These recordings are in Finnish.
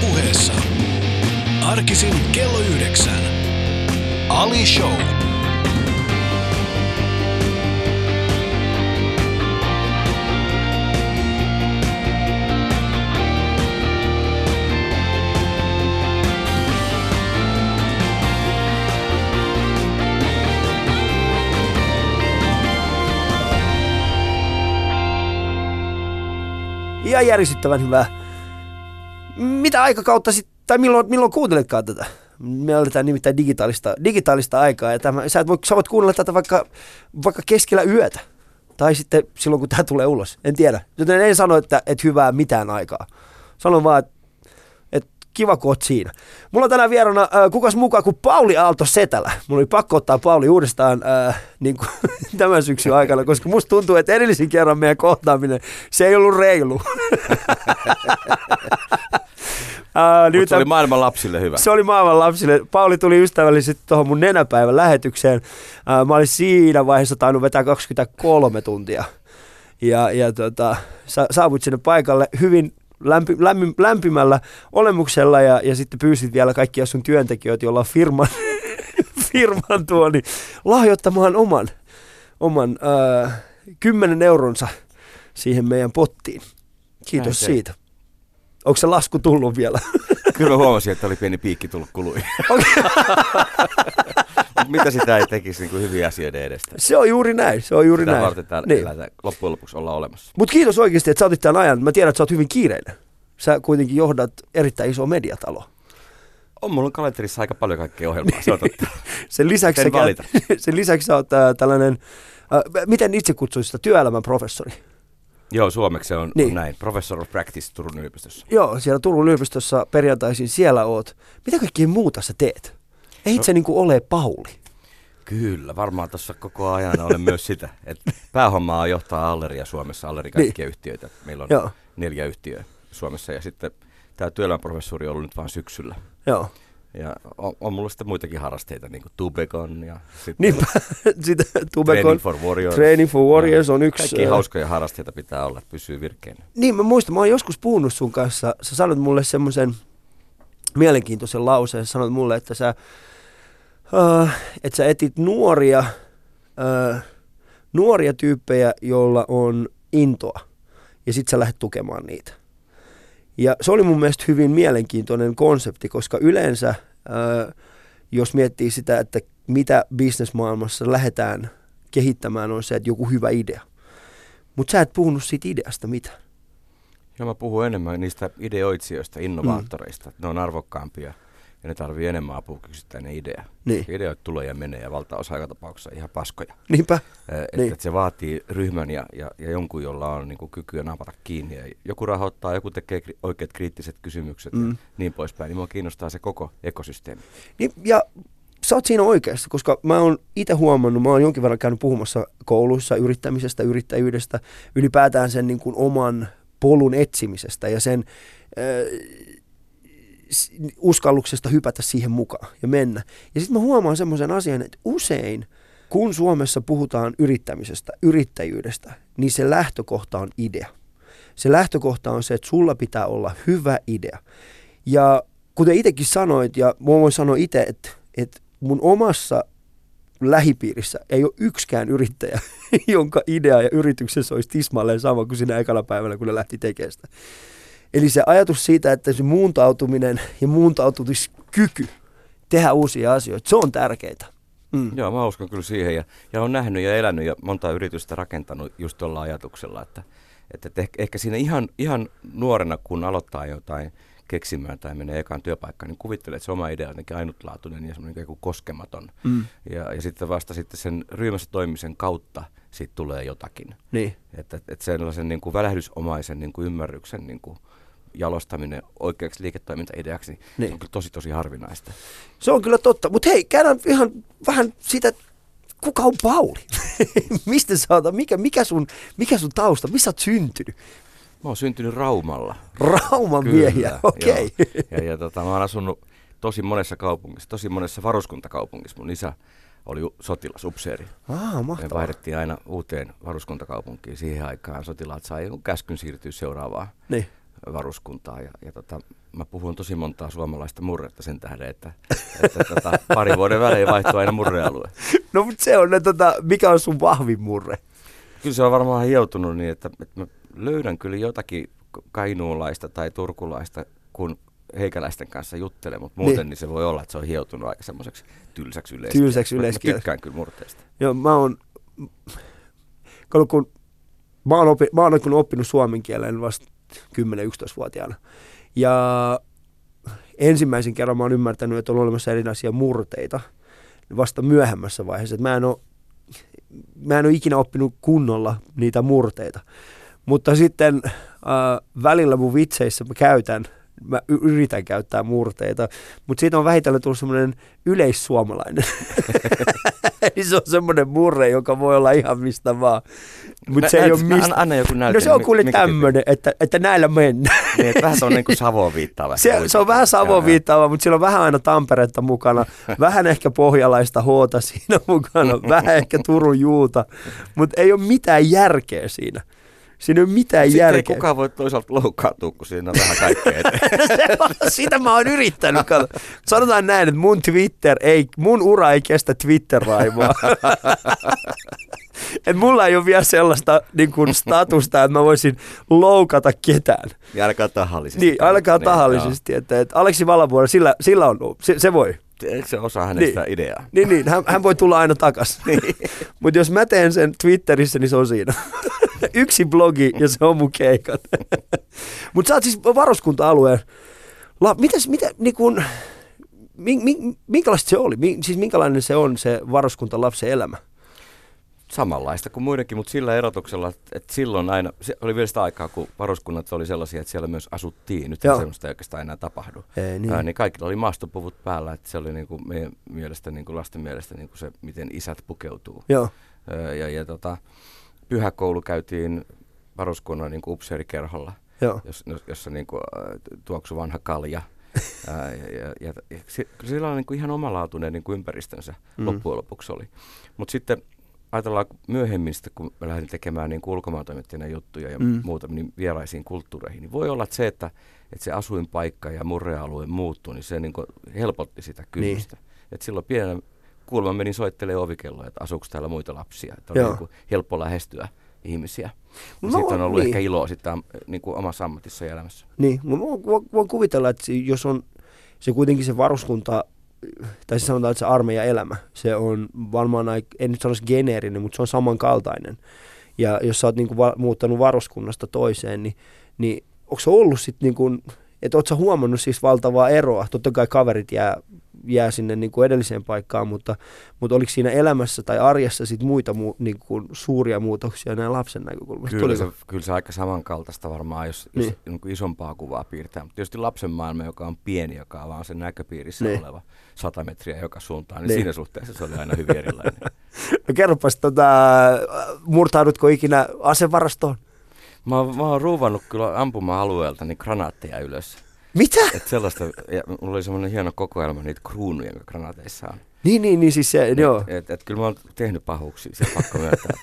puheessa. Arkisin kello yhdeksän. Ali Show. Ihan järisyttävän hyvää. Mitä aikakautta sitten, tai milloin, milloin kuunteletkaan tätä? Me eletään nimittäin digitaalista, digitaalista aikaa ja tämä, sä, et voi, sä voit kuunnella tätä vaikka, vaikka keskellä yötä. Tai sitten silloin, kun tämä tulee ulos. En tiedä. Joten en sano, että, että hyvää mitään aikaa. Sanon vaan, että, kiva, kun oot siinä. Mulla on tänään vierana äh, kukas mukaan kuin Pauli Aalto Setälä. Mulla oli pakko ottaa Pauli uudestaan äh, niin kuin, tämän syksyn aikana, koska musta tuntuu, että edellisen kerran meidän kohtaaminen, se ei ollut reilu. Uh, Mutta se oli maailman lapsille hyvä. Se oli maailman lapsille. Pauli tuli ystävällisesti tuohon mun nenäpäivän lähetykseen. Uh, mä olin siinä vaiheessa tainnut vetää 23 tuntia. Ja, ja tota, sa, saavuit sinne paikalle hyvin lämpi, lämpi, lämpimällä olemuksella ja, ja sitten pyysit vielä kaikkia sun työntekijöitä, joilla on firman, firman tuo, niin lahjoittamaan oman, oman uh, 10 euronsa siihen meidän pottiin. Kiitos Näin siitä. Onko se lasku tullut vielä? Kyllä mä huomasin, että oli pieni piikki tullut kului. Mutta mitä sitä ei tekisi niin kuin hyviä asioiden edestä? Se on juuri näin, se on juuri Sitä näin. varten täällä Niin. elätään loppujen lopuksi olla olemassa. Mutta kiitos oikeasti, että sä otit tämän ajan. Mä tiedän, että sä oot hyvin kiireinen. Sä kuitenkin johdat erittäin iso mediatalo. On mulla on kalenterissa aika paljon kaikkea ohjelmaa, se on totta. Sen lisäksi, sä, sen lisäksi sä oot äh, tällainen, äh, miten itse kutsuisit sitä, työelämän professori. Joo, suomeksi se on Niin. niin. näin. Professor of Practice Turun yliopistossa. Joo, siellä Turun yliopistossa perjantaisin siellä oot. Mitä kaikkea muuta sä teet? Ei No. se niinku ole Pauli. Kyllä, varmaan tuossa koko ajan olen myös sitä. että päähommaa johtaa Alleria Suomessa, Alleri kaikkia yhtiöitä. Meillä on Joo, neljä yhtiöä Suomessa ja sitten tämä työelämäprofessori on ollut nyt vain syksyllä. joo. Ja on, on mulla sitten muitakin harrasteita, niin kuin Tubegon ja sitten Niinpä, sitä Training Tubekon for Warriors. Training for Warriors on yksi. Kaikki äh, hauskoja harrasteita pitää olla, että pysyy virkeänä. Niin, mä muistan, mä oon joskus puhunut sun kanssa, sä sanoit mulle semmoisen mielenkiintoisen lauseen, sä sanoit mulle, että sä, uh, että sä etit nuoria, uh, nuoria tyyppejä, joilla on intoa, ja sit sä lähdet tukemaan niitä. Ja se oli mun mielestä hyvin mielenkiintoinen konsepti, koska yleensä, uh, jos miettii sitä, että mitä bisnesmaailmassa lähdetään kehittämään, on se, että joku hyvä idea. Mutta sä et puhunut siitä ideasta mitään. Ja mä puhun enemmän niistä ideoitsijoista, innovaattoreista. Mm. Ne on arvokkaampia ja ne tarvii enemmän apua kuin yksittäinen idea. Niin. Koska Ideoit tulee ja menee ja valtaosa aika tapauksessa ihan paskoja. Niinpä. Että Niin. et se vaatii ryhmän ja, ja, ja jonkun, jolla on niinku kykyä napata kiinni. Ja joku rahoittaa, joku tekee kri- oikeat kriittiset kysymykset mm. Ja niin poispäin. Niin mua kiinnostaa se koko ekosysteemi. Niin, ja sä oot siinä oikeassa, koska mä oon itse huomannut, mä oon jonkin verran käynyt puhumassa kouluissa yrittämisestä, yrittäjyydestä, ylipäätään sen niin kuin oman polun etsimisestä ja sen äh, uskalluksesta hypätä siihen mukaan ja mennä. Ja sitten mä huomaan semmoisen asian, että usein kun Suomessa puhutaan yrittämisestä, yrittäjyydestä, niin se lähtökohta on idea. Se lähtökohta on se, että sulla pitää olla hyvä idea. Ja kuten itsekin sanoit, ja mä voin sanoa itse, että, että mun omassa lähipiirissä ei ole yksikään yrittäjä, jonka idea ja yrityksessä olisi tismalleen sama kuin siinä ekana päivänä, kun ne lähti tekemään sitä. Eli se ajatus siitä, että se muuntautuminen ja muuntautumiskyky tehdä uusia asioita, se on tärkeää. Mm. Joo, mä uskon kyllä siihen ja, ja on nähnyt ja elänyt ja monta yritystä rakentanut just tuolla ajatuksella, että, että, että ehkä, ehkä siinä ihan, ihan nuorena, kun aloittaa jotain keksimään tai menee ekaan työpaikkaan, niin kuvittelee, että se oma idea on jotenkin ainutlaatuinen ja semmoinen koskematon. Mm. Ja, ja sitten vasta sitten sen ryhmässä toimimisen kautta siitä tulee jotakin. Niin. Että, että sellaisen niin kuin välähdysomaisen niin kuin ymmärryksen niin kuin jalostaminen oikeaksi liiketoimintaideaksi, niin. Niin. se on kyllä tosi tosi harvinaista. Se on kyllä totta. Mutta hei, käydään ihan vähän sitä, kuka on Pauli? Mistä sä oot, mikä, mikä, sun, mikä sun tausta, missä sä oot syntynyt? Mä oon syntynyt Raumalla. Rauman Kyllä, miehiä, okei. joo. Ja, ja tota, mä oon asunut tosi monessa kaupungissa, tosi monessa varuskuntakaupungissa. Mun isä oli u- sotilas, upseeri. Ah, Me mahtavaa. vaihdettiin aina uuteen varuskuntakaupunkiin. Siihen aikaan sotilaat sai käskyn siirtyä seuraavaan Niin. varuskuntaa ja, ja tota, mä puhun tosi montaa suomalaista murretta sen tähden, että, että tota, pari vuoden välein vaihtuu aina murrealue. No mutta se on, tota, mikä on sun vahvin murre? Kyllä se on varmaan hioutunut niin, että, että mä löydän kyllä jotakin kainuulaista tai turkulaista, kun heikäläisten kanssa juttelen, mutta muuten niin. niin se voi olla, että se on hioutunut aika semmoiseksi tylsäksi yleiskieleksi. Tylsäksi yleiskieleksi. Mä tykkään kyllä murteista. Joo, mä oon, kun mä oon, opi, mä oon oppinut suomen kielen vasta 10-11-vuotiaana. Ja ensimmäisen kerran mä oon ymmärtänyt, että on olemassa erinäisiä murteita vasta myöhemmässä vaiheessa. Että mä en ole, mä en ole ikinä oppinut kunnolla niitä murteita. Mutta sitten äh, välillä mun vitseissä mä käytän mä yritän käyttää murteita, mutta siitä on vähitellen tullut semmoinen yleissuomalainen. Se on semmoinen murre, joka voi olla ihan mistä vaan. Mutta se ei ole mistä. Anna, joku näyte. No se on kuule tämmöinen, että, että näillä mennään. niin, että vähän se on niin kuin Savoon viittaava. Se, se on vähän Savoon viittaava, mutta siellä on vähän aina Tamperetta mukana. Vähän ehkä pohjalaista hoota siinä mukana. Vähän ehkä Turun juuta. Mutta ei ole mitään järkeä siinä. Siinä ei ole mitään Sitten järkeä. ei kukaan voi toisaalta loukkaantua, kun siinä on vähän kaikkea. Sitä mä oon yrittänyt. Sanotaan näin, että mun Twitter ei, mun ura ei kestä Twitter-raivoa. Et mulla ei ole vielä sellaista niin kuin statusta, että mä voisin loukata ketään. Ja ainakaan tahallisesti. Niin, ainakaan niin, tahallisesti. Että, että Aleksi Valavuori, sillä, sillä on, se, se voi. Eikö se osa hänestä niin. ideaa? Niin, niin hän, hän voi tulla aina takaisin. niin. Mutta jos mä teen sen Twitterissä, niin se on siinä. Yksi blogi ja se on mun keikat. Mutta sä oot siis varuskunta-alueen. La, mitäs, mitä, niin kun, mi, mi, minkälaista se oli? Mi, siis minkälainen se on se varuskuntalapsen elämä? samanlaista kuin muidenkin, mutta sillä erotuksella, että silloin aina, se oli vielä sitä aikaa, kun varuskunnat oli sellaisia, että siellä myös asuttiin. Nyt sellaista ei oikeastaan enää tapahdu. Ei, niin. Ää, niin kaikilla oli maastopuvut päällä, että se oli niin kuin meidän mielestä, niin kuin lasten mielestä niin kuin se, miten isät pukeutuu. Joo. Ää, ja, ja tota, pyhäkoulu käytiin varuskunnan niin upseerikerholla, Joo. Jos, jossa niin kuin, tuoksu vanha kalja. Ää, ja, ja, ja, sillä on niin kuin ihan omalaatuinen niin kuin ympäristönsä mm. loppujen lopuksi oli. Mutta sitten ajatellaan myöhemmin, sitten, kun mä lähdin tekemään niin ulkomaantoimittajana juttuja ja mm. muuta niin vieraisiin kulttuureihin, niin voi olla että se, että, että se asuinpaikka ja murrealue muuttui, niin se niin kuin helpotti sitä kynnystä. Niin. Että silloin pienen kuulemma menin soittelemaan ovikelloa, että asuuko täällä muita lapsia. Että oli niin kuin helppo lähestyä ihmisiä. No, siitä on ollut niin. ehkä iloa sitten niin kuin omassa ammatissa ja elämässä. Niin, mä voin, voin kuvitella, että jos on se kuitenkin se varuskunta tai siis sanotaan, että se armeijan elämä, se on varmaan, en nyt sanoisi geneerinen, mutta se on samankaltainen. Ja jos sä oot niin kuin va- muuttanut varuskunnasta toiseen, niin, niin onko se ollut sitten, niin kuin, että ootko huomannut siis valtavaa eroa? Totta kai kaverit jää jää sinne niin kuin edelliseen paikkaan, mutta, mutta oliko siinä elämässä tai arjessa sit muita mu, niin kuin suuria muutoksia näin lapsen näkökulmasta? Kyllä se, kyllä se aika samankaltaista varmaan, jos, niin. jos niin kuin isompaa kuvaa piirtää. Mutta tietysti lapsen maailma, joka on pieni, joka on vaan sen näköpiirissä niin. oleva 100 metriä joka suuntaan, niin, niin siinä suhteessa se oli aina hyvin erilainen. no kerropas, tota, murtaudutko ikinä asevarastoon? Mä, mä oon ruuvannut kyllä ampuma-alueelta niin granaatteja ylös. Mitä? Et sellaista, ja mulla oli semmoinen hieno kokoelma niitä kruunuja, jotka granaateissa on. Niin, niin, niin siis se, et, joo. Et, et, kyllä mä oon tehnyt pahuuksia, se pakko myöntää.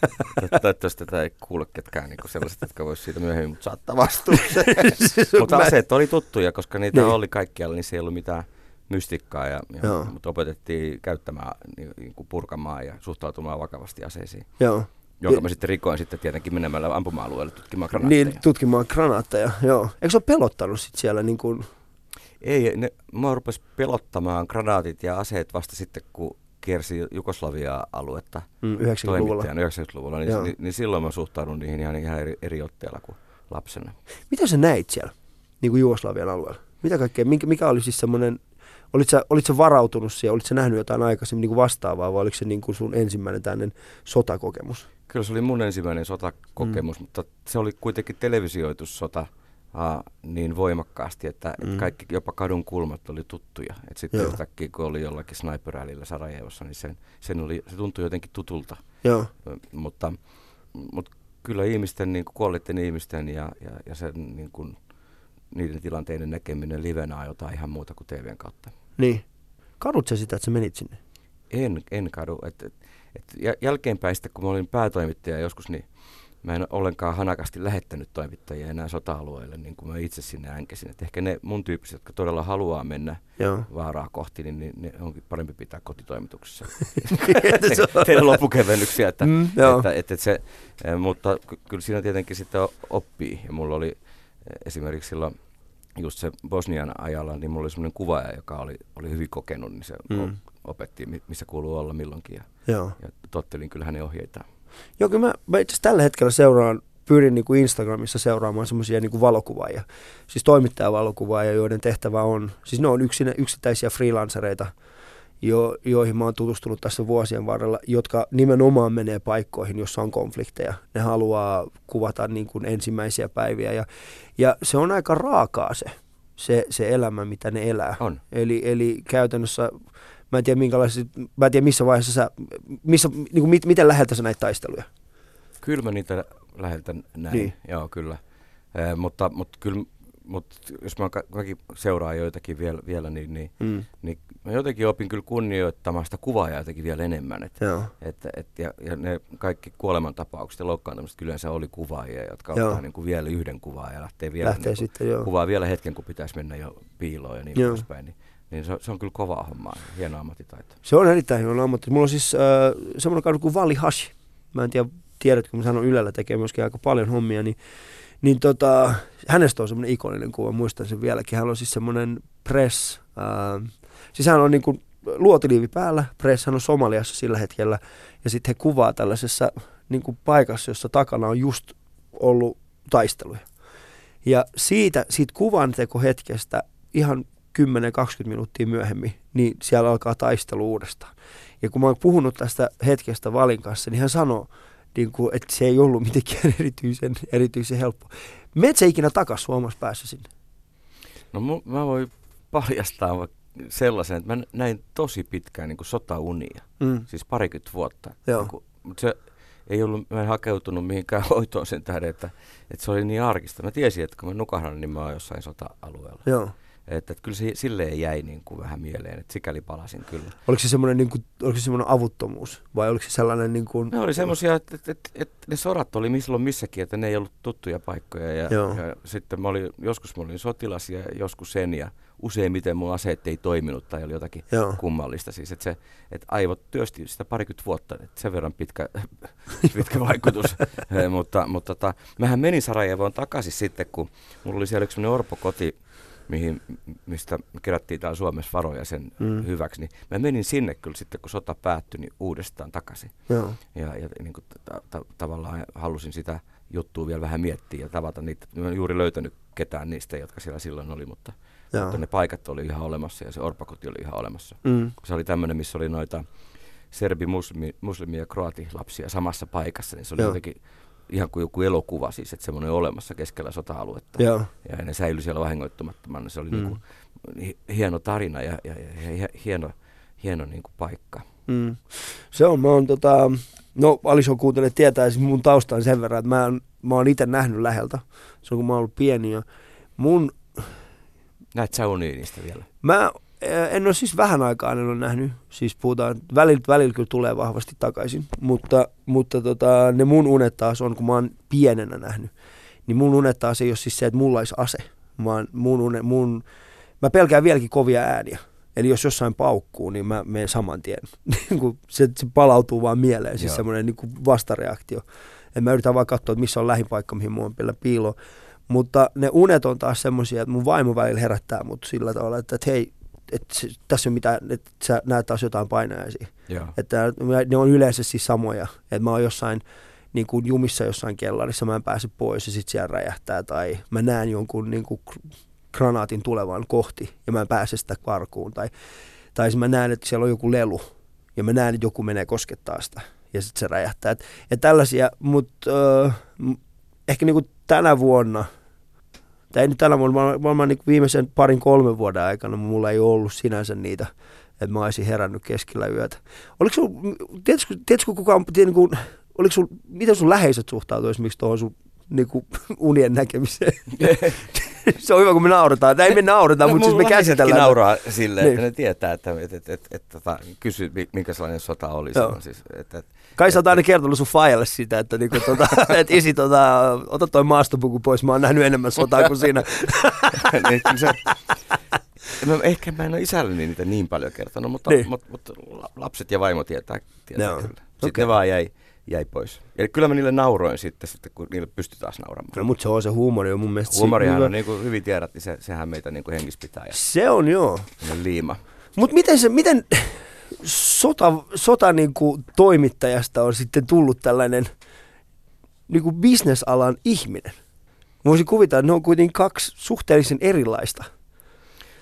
Toivottavasti tätä ei kuule ketkään niin sellaiset, jotka vois siitä myöhemmin mut saattaa vastuuseen. siis mutta mä... aseet oli tuttuja, koska niitä niin. oli kaikkialla, niin se ei ollut mitään mystikkaa, ja, ja mutta opetettiin käyttämään, niin, niin kuin purkamaan ja suhtautumaan vakavasti aseisiin. Joo. Jonka mä sitten rikoin sitten tietenkin menemällä ampuma-alueelle tutkimaan granaatteja. Niin, tutkimaan granaatteja, joo. Eikö se ole pelottanut sitten siellä niin kuin... Ei, ne, mä rupesi pelottamaan granaatit ja aseet vasta sitten, kun kiersi Jugoslavia-aluetta mm, 90-luvulla. 90-luvulla, niin, niin, niin, silloin mä suhtaudun niihin ihan, ihan eri, eri otteella kuin lapsena. Mitä sä näit siellä, niin kuin Jugoslavian alueella? Mitä kaikkea, mikä, mikä oli siis semmoinen, olit sä, olit sä varautunut siihen, olit sä nähnyt jotain aikaisemmin niin kuin vastaavaa vai oliko se niin kuin sun ensimmäinen tämmöinen sotakokemus? Kyllä se oli mun ensimmäinen sotakokemus, mm. mutta se oli kuitenkin televisioitussota uh, niin voimakkaasti, että, mm. että kaikki, jopa kadun kulmat oli tuttuja. Et sitten Joo. yhtäkkiä, kun oli jollakin sniperälillä Sarajevossa, niin sen, sen oli, se tuntui jotenkin tutulta. Joo. Mutta, mutta kyllä ihmisten, niin kuin kuolleiden ihmisten ja, ja, ja sen, niin kuin, niiden tilanteiden näkeminen livenä on jotain ihan muuta kuin TVn kautta. Niin. Kadut sä sitä, että sä menit sinne? En, en kadu. Et, et, et jälkeenpäin sitten, kun mä olin päätoimittaja joskus, niin mä en ollenkaan hanakasti lähettänyt toimittajia enää sota-alueelle, niin kuin mä itse sinne änkesin. Et ehkä ne mun tyyppiset, jotka todella haluaa mennä Joo. vaaraa kohti, niin, niin ne onkin parempi pitää kotitoimituksessa. Tehdä loppukevennyksiä, että, Mm, että, että, että se, eh, mutta ky- kyllä siinä tietenkin sitten oppii. Ja mulla oli eh, esimerkiksi silloin just se Bosnian ajalla, niin mulla oli semmoinen kuvaaja, joka oli, oli hyvin kokenut, niin se Mm. Opetti, mi- missä kuuluu olla milloinkin. Ja, Joo. ja tottelin kyllä hänen ohjeitaan. Joo, kyllä mä, mä itse tällä hetkellä seuraan, pyrin niin kuin Instagramissa seuraamaan semmoisia niin valokuvaajia, siis toimittajavalokuvaajia, joiden tehtävä on, siis ne on yksin, yksittäisiä freelancereita, jo, joihin mä oon tutustunut tässä vuosien varrella, jotka nimenomaan menee paikkoihin, jossa on konflikteja. Ne haluaa kuvata niin kuin ensimmäisiä päiviä ja, ja se on aika raakaa se, se, se elämä, mitä ne elää. On. Eli, eli käytännössä, mä en tiedä, mä en tiedä missä vaiheessa sä, missä, niin kuin mit, miten läheltä sä näitä taisteluja? Kyllä mä niitä läheltä näin, Niin. joo kyllä. Eh, mutta, mutta kyllä, mutta jos mä ka- kaikki seuraan joitakin vielä, vielä niin, niin, Mm. niin mä jotenkin opin kyllä kunnioittamaan sitä kuvaajaa jotenkin vielä enemmän. Et, Joo. että, et, ja, ja ne kaikki kuolemantapaukset ja loukkaantumiset kyllä yleensä oli kuvaajia, jotka Joo. ottaa niin kuin vielä yhden kuvaa ja lähtee vielä Lähtee niin kuin, sitten, kuvaa vielä hetken, kun pitäisi mennä jo piiloon ja niin poispäin. Niin, niin se, se on kyllä kovaa hommaa, hieno ammattitaito. Se on erittäin hieno ammatti. Mulla on siis äh, semmoinen kaveri kuin Vali Hashi. Mä en tiedä, tiedätkö, mä sanon Ylellä tekee myöskin aika paljon hommia, niin, niin tota, hänestä on semmoinen ikoninen kuva, muistan sen vieläkin. Hän on siis semmoinen press, äh, siis hän on niin kuin luotiliivi päällä, press, hän on Somaliassa sillä hetkellä, ja sitten he kuvaa tällaisessa niin kuin paikassa, jossa takana on just ollut taisteluja. Ja siitä, siitä kuvantekohetkestä ihan 10-20 minuuttia myöhemmin, niin siellä alkaa taistelu uudestaan. Ja kun mä oon puhunut tästä hetkestä Valin kanssa, niin hän sanoo, niin kuin, että se ei ollut mitenkään erityisen, erityisen helppo. Meet sä ikinä takas sun omassa päässä sinne? No mä voin paljastaa sellaisen, että mä näin tosi pitkään niin kuin sotaunia, Mm. siis parikymmentä vuotta. Joo. Niin kuin, mutta se ei ollut, mä en hakeutunut mihinkään hoitoon sen tähden, että, että se oli niin arkista. Mä tiesin, että kun mä nukahdan, niin mä oon jossain sota-alueella. Joo. Että, että kyllä se silleen jäi niin kuin vähän mieleen, että sikäli palasin kyllä. Oliko se semmoinen, niin kuin, oliko se semmoinen avuttomuus vai oliko se sellainen niin kuin, Ne oli semmoisia, että, että, että, että ne sodat oli milloin missäkin, että ne ei ollut tuttuja paikkoja. Ja, Joo. ja sitten mä olin, joskus mä olin sotilas ja joskus sen ja useimmiten mun aseet ei toiminut tai oli jotakin Joo. kummallista. Siis, että, se, että aivot työsti sitä parikymmentä vuotta, että sen verran pitkä, pitkä vaikutus. Mutta mutta tota, mähän menin Sarajevoon takaisin sitten, kun mulla oli siellä yksi orpokoti, mihin, mistä kerättiin täällä Suomessa varoja sen Mm. hyväksi, niin mä menin sinne kyllä sitten, kun sota päättyi, niin uudestaan takaisin. Joo. Ja, ja niin kuin, ta, ta, tavallaan halusin sitä juttua vielä vähän miettiä ja tavata niitä. Mä en juuri löytänyt ketään niistä, jotka siellä silloin oli, mutta, Joo. mutta ne paikat oli ihan olemassa ja se orpakoti oli ihan olemassa. Mm. Se oli tämmöinen, missä oli noita serbi, muslimi, muslimi ja kroatilapsia samassa paikassa, niin se oli Joo. jotenkin ihan kuin joku elokuva siis, että semmoinen olemassa keskellä sota-aluetta. Joo. Ja ne säilyi siellä vahingoittumattomana. Se oli Mm. niin kuin, hieno tarina ja, ja, ja, ja hieno, hieno niin kuin paikka. Mm. Se on, mä oon tota, no Alison kuuntelee tietää siis mun taustan sen verran, että mä, mä oon itse nähnyt läheltä, se on kun mä oon ollut pieni ja mun, Näet niistä vielä? mä en ole siis vähän aikaa en ole nähnyt, siis puhutaan, välillä, välillä kyllä tulee vahvasti takaisin, mutta, mutta tota, ne mun unet taas on, kun mä oon pienenä nähnyt, niin mun unet taas ei ole siis se, että mulla olisi ase, vaan mun, une, mun mä pelkään vieläkin kovia ääniä. Eli jos jossain paukkuu, niin mä menen saman tien. Niin se, se palautuu vaan mieleen, siis Joo. semmoinen niin vastareaktio. Et mä yritän vaan katsoa, että missä on lähipaikka, mihin mua on vielä piilo. Mutta ne unet on taas semmoisia, että mun vaimo välillä herättää mut sillä tavalla, että, että hei, se, tässä on mitään, että sä näet taas jotain painajaisia. Että ne on yleensä siis samoja. Että mä oon jossain niin kuin jumissa jossain kellarissa, mä en pääse pois ja sitten siellä räjähtää. Tai mä näen jonkun niin kuin granaatin tulevan kohti ja mä en pääse sitä karkuun. Tai, tai mä näen, että siellä on joku lelu ja mä näen, että joku menee koskettaa sitä ja sitten se räjähtää. Et, et tällaisia, mutta äh, m- ehkä niin kuin tänä vuonna, tai nyt tänä vuonna, varmaan niin viimeisen parin kolmen vuoden aikana mulla ei ollut sinänsä niitä, että mä olisin herännyt keskellä yötä. Oliko sun, tiedätkö, tiedätkö kuka on, tiedä, niin kuin, oliko sun, miten sun läheiset suhtautuu esimerkiksi tuohon sun niin kuin, unien näkemiseen? se on hyvä, kun me nauretaan. Tai ei me naureta, no, mutta siis me käsitellään. nauraa silleen, Niin. että ne tietää, että, että, että, että, että, että kysy, mi- minkä sellainen sota oli silloin. Siis, että, että, Kai sä oot aina kertonut sun faijalle sitä, että, niinku, tota, et isi, tota, ota toi maastopuku pois, mä oon nähnyt enemmän sotaa kuin siinä. niin, se, mä, ehkä mä en ole isälleni niitä niin paljon kertonut, mutta, Niin. mutta, mutta lapset ja vaimo tietää, tietää Joo. kyllä. Sitten Okei. ne vaan jäi, jäi pois. Eli kyllä mä niille nauroin sitten, sitten kun niille pystyi taas nauramaan. No, mutta se on se huumori on mun mielestä Huumorihan hyvä. on, niin kuin hyvin tiedät, niin se, sehän meitä niin kuin hengissä pitää ja Se on joo. liima. Mutta miten se, miten sota, sota niinku toimittajasta on sitten tullut tällainen niinku bisnesalan ihminen? Voisin kuvitella, että ne on kuitenkin kaksi suhteellisen erilaista.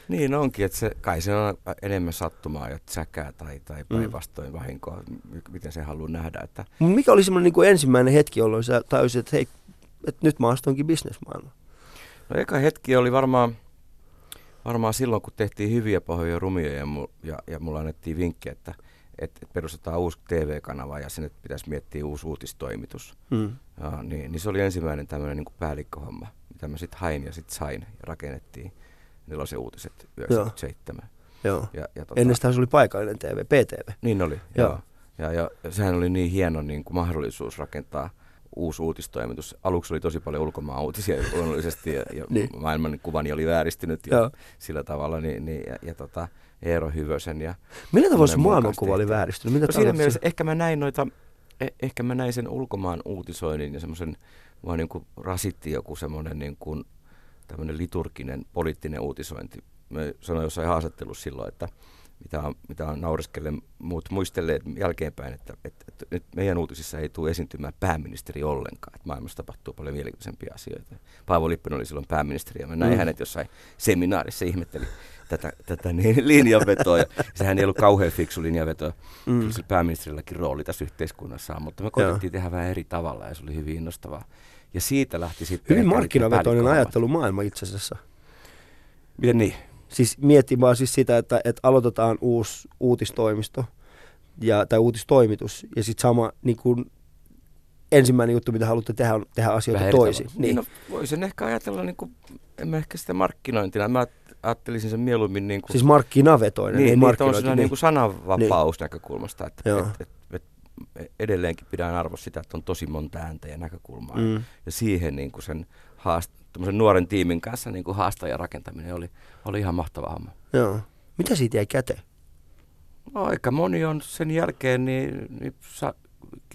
Niin onkin, että se, kai se on enemmän sattumaa ja säkää tai, Mm. tai päinvastoin vahinkoa, m- miten se haluaa nähdä. Että mikä oli semmoinen niinku ensimmäinen hetki, jolloin sä tajusit, että hei, että nyt mä astunkin bisnesmaailmaan? No eka hetki oli varmaan, varmaan silloin, kun tehtiin hyviä pahoja rumia ja, mu, ja, ja mulla annettiin vinkki, että, että, että perustetaan uusi TV-kanava ja sinne pitäisi miettiä uusi uutistoimitus. Mm. Ja, niin, niin se oli ensimmäinen tämmöinen niin päällikköhomma, mitä mä sitten hain ja sitten sain ja rakennettiin nelosen uutiset 97. Joo. Ja, ja tota, Ennen sitä se oli paikallinen TV, PTV. Niin oli, Joo. joo. Ja, ja sehän oli niin hieno niin kuin mahdollisuus rakentaa uusi uutistoimitus. Aluksi oli tosi paljon ulkomaan uutisia luonnollisesti ja, ja Niin. niin. maailman kuvani oli vääristynyt ja Joo. sillä tavalla. Niin, niin, ja, ja tota, Eero Hyvösen ja Millä tavoin se maailmankuva oli vääristynyt? Mitä No siinä mielessä sä? ehkä mä näin noita, eh, ehkä mä näin sen ulkomaan uutisoinnin ja semmoisen, vaan niin kuin rasitti joku semmoinen niin kuin tämmöinen liturginen poliittinen uutisointi. Mä sanoin jossain haastattelussa silloin, että mitä on, mitä on naureskellen muut muistelleet jälkeenpäin, että, että, että nyt meidän uutisissa ei tule esiintymään pääministeri ollenkaan. Että maailmassa tapahtuu paljon mielenkiintoisempia asioita. Paavo Lipponen oli silloin pääministeri ja mä näin Mm. hänet jossain seminaarissa ihmetteli tätä, tätä niin, linjanvetoa. Ja sehän ei ollut kauhean fiksu linjanveto. Mm. Kyllä sillä pääministerilläkin rooli tässä yhteiskunnassa on, mutta me koitettiin tehdä vähän eri tavalla ja se oli hyvin innostavaa. Ja siitä lähti sitten... Hyvin markkinavetoinen päällikköhommat. ajattelumaailma itse asiassa. Miten niin? Siis miettii vaan siis sitä, että, että aloitetaan uusi uutistoimisto ja, tai uutistoimitus ja sitten sama niin kuin, ensimmäinen juttu, mitä haluatte tehdä, on tehdä asioita Vähän toisin. Niin. No, voisin ehkä ajatella, niin kuin, en mä ehkä sitä markkinointina, mä ajattelisin sen mieluummin niin kuin, Siis markkinavetoinen, niin, ei niin, markkinointi. niin, niin kuin sananvapausnäkökulmasta, että Joo. et, et, et, edelleenkin pidän arvossa sitä, että on tosi monta ääntä ja näkökulmaa. Mm. Ja siihen niin kuin sen haast, nuoren tiimin kanssa niin kuin haastajan rakentaminen oli, oli ihan mahtava homma. Joo. Mitä siitä jäi käteen? No, aika moni on sen jälkeen niin, niin sa,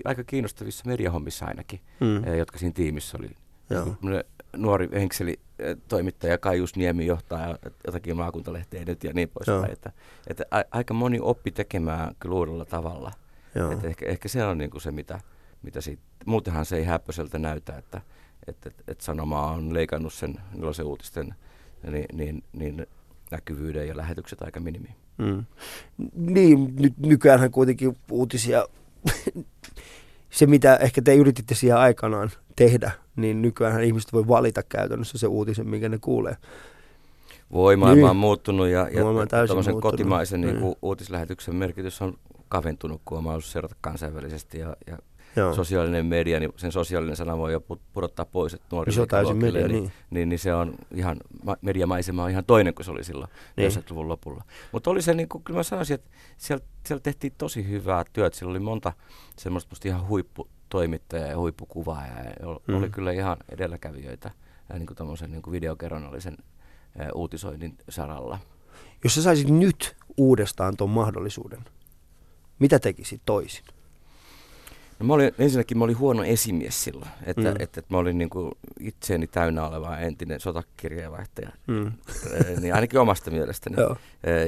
aika kiinnostavissa mediahommissa ainakin, Mm. mm. jotka siinä tiimissä oli. Joo. Nuori henkseli eh, toimittaja Kaius Niemi johtaa jotakin maakuntalehteä nyt ja niin poispäin. Että, että a, aika moni oppi tekemään kyllä uudella tavalla. Joo. Että ehkä, ehkä se on niinku se, mitä, mitä siitä, muutenhan se ei häppöseltä näytä, että että että että sanoma on leikannut sen nelosen uutisten niin, niin, niin näkyvyyden ja lähetykset aika minimiin. Mm. Niin, nyt nykyäänhän kuitenkin uutisia, se mitä ehkä te yrititte siihen aikanaan tehdä, niin nykyään ihmiset voi valita käytännössä se uutisen, minkä ne kuulee. Voi, maailma Niin. on muuttunut ja, ja tämmöisen muuttunut. kotimaisen Niin. niin kuin, uutislähetyksen merkitys on kaventunut, kun on mahdollisuus seurata kansainvälisesti ja, ja Joo. sosiaalinen media, niin sen sosiaalinen sana voi jo pudottaa pois, että nuorille Se on täysin media, niin, niin. niin, niin, se on ihan, ma- mediamaisema on ihan toinen kuin se oli silloin Niin. 90-luvun lopulla. Mutta oli se, niin kuin, kyllä mä sanoisin, että siellä, siellä tehtiin tosi hyvää työtä, siellä oli monta semmoista musta ihan huipputoimittajaa ja huippukuvaajaa, ja ol- Mm. oli kyllä ihan edelläkävijöitä niin kuin tommosen niin kuin videokerronnallisen ää, uutisoinnin saralla. Jos sä saisit nyt uudestaan tuon mahdollisuuden, mitä tekisit toisin? No mä olin, ensinnäkin mä olin huono esimies silloin, että, Mm. että, että mä olin niin kuin itseeni täynnä oleva entinen sotakirjeenvaihtaja, Mm. Niin ainakin omasta mielestäni. Joo.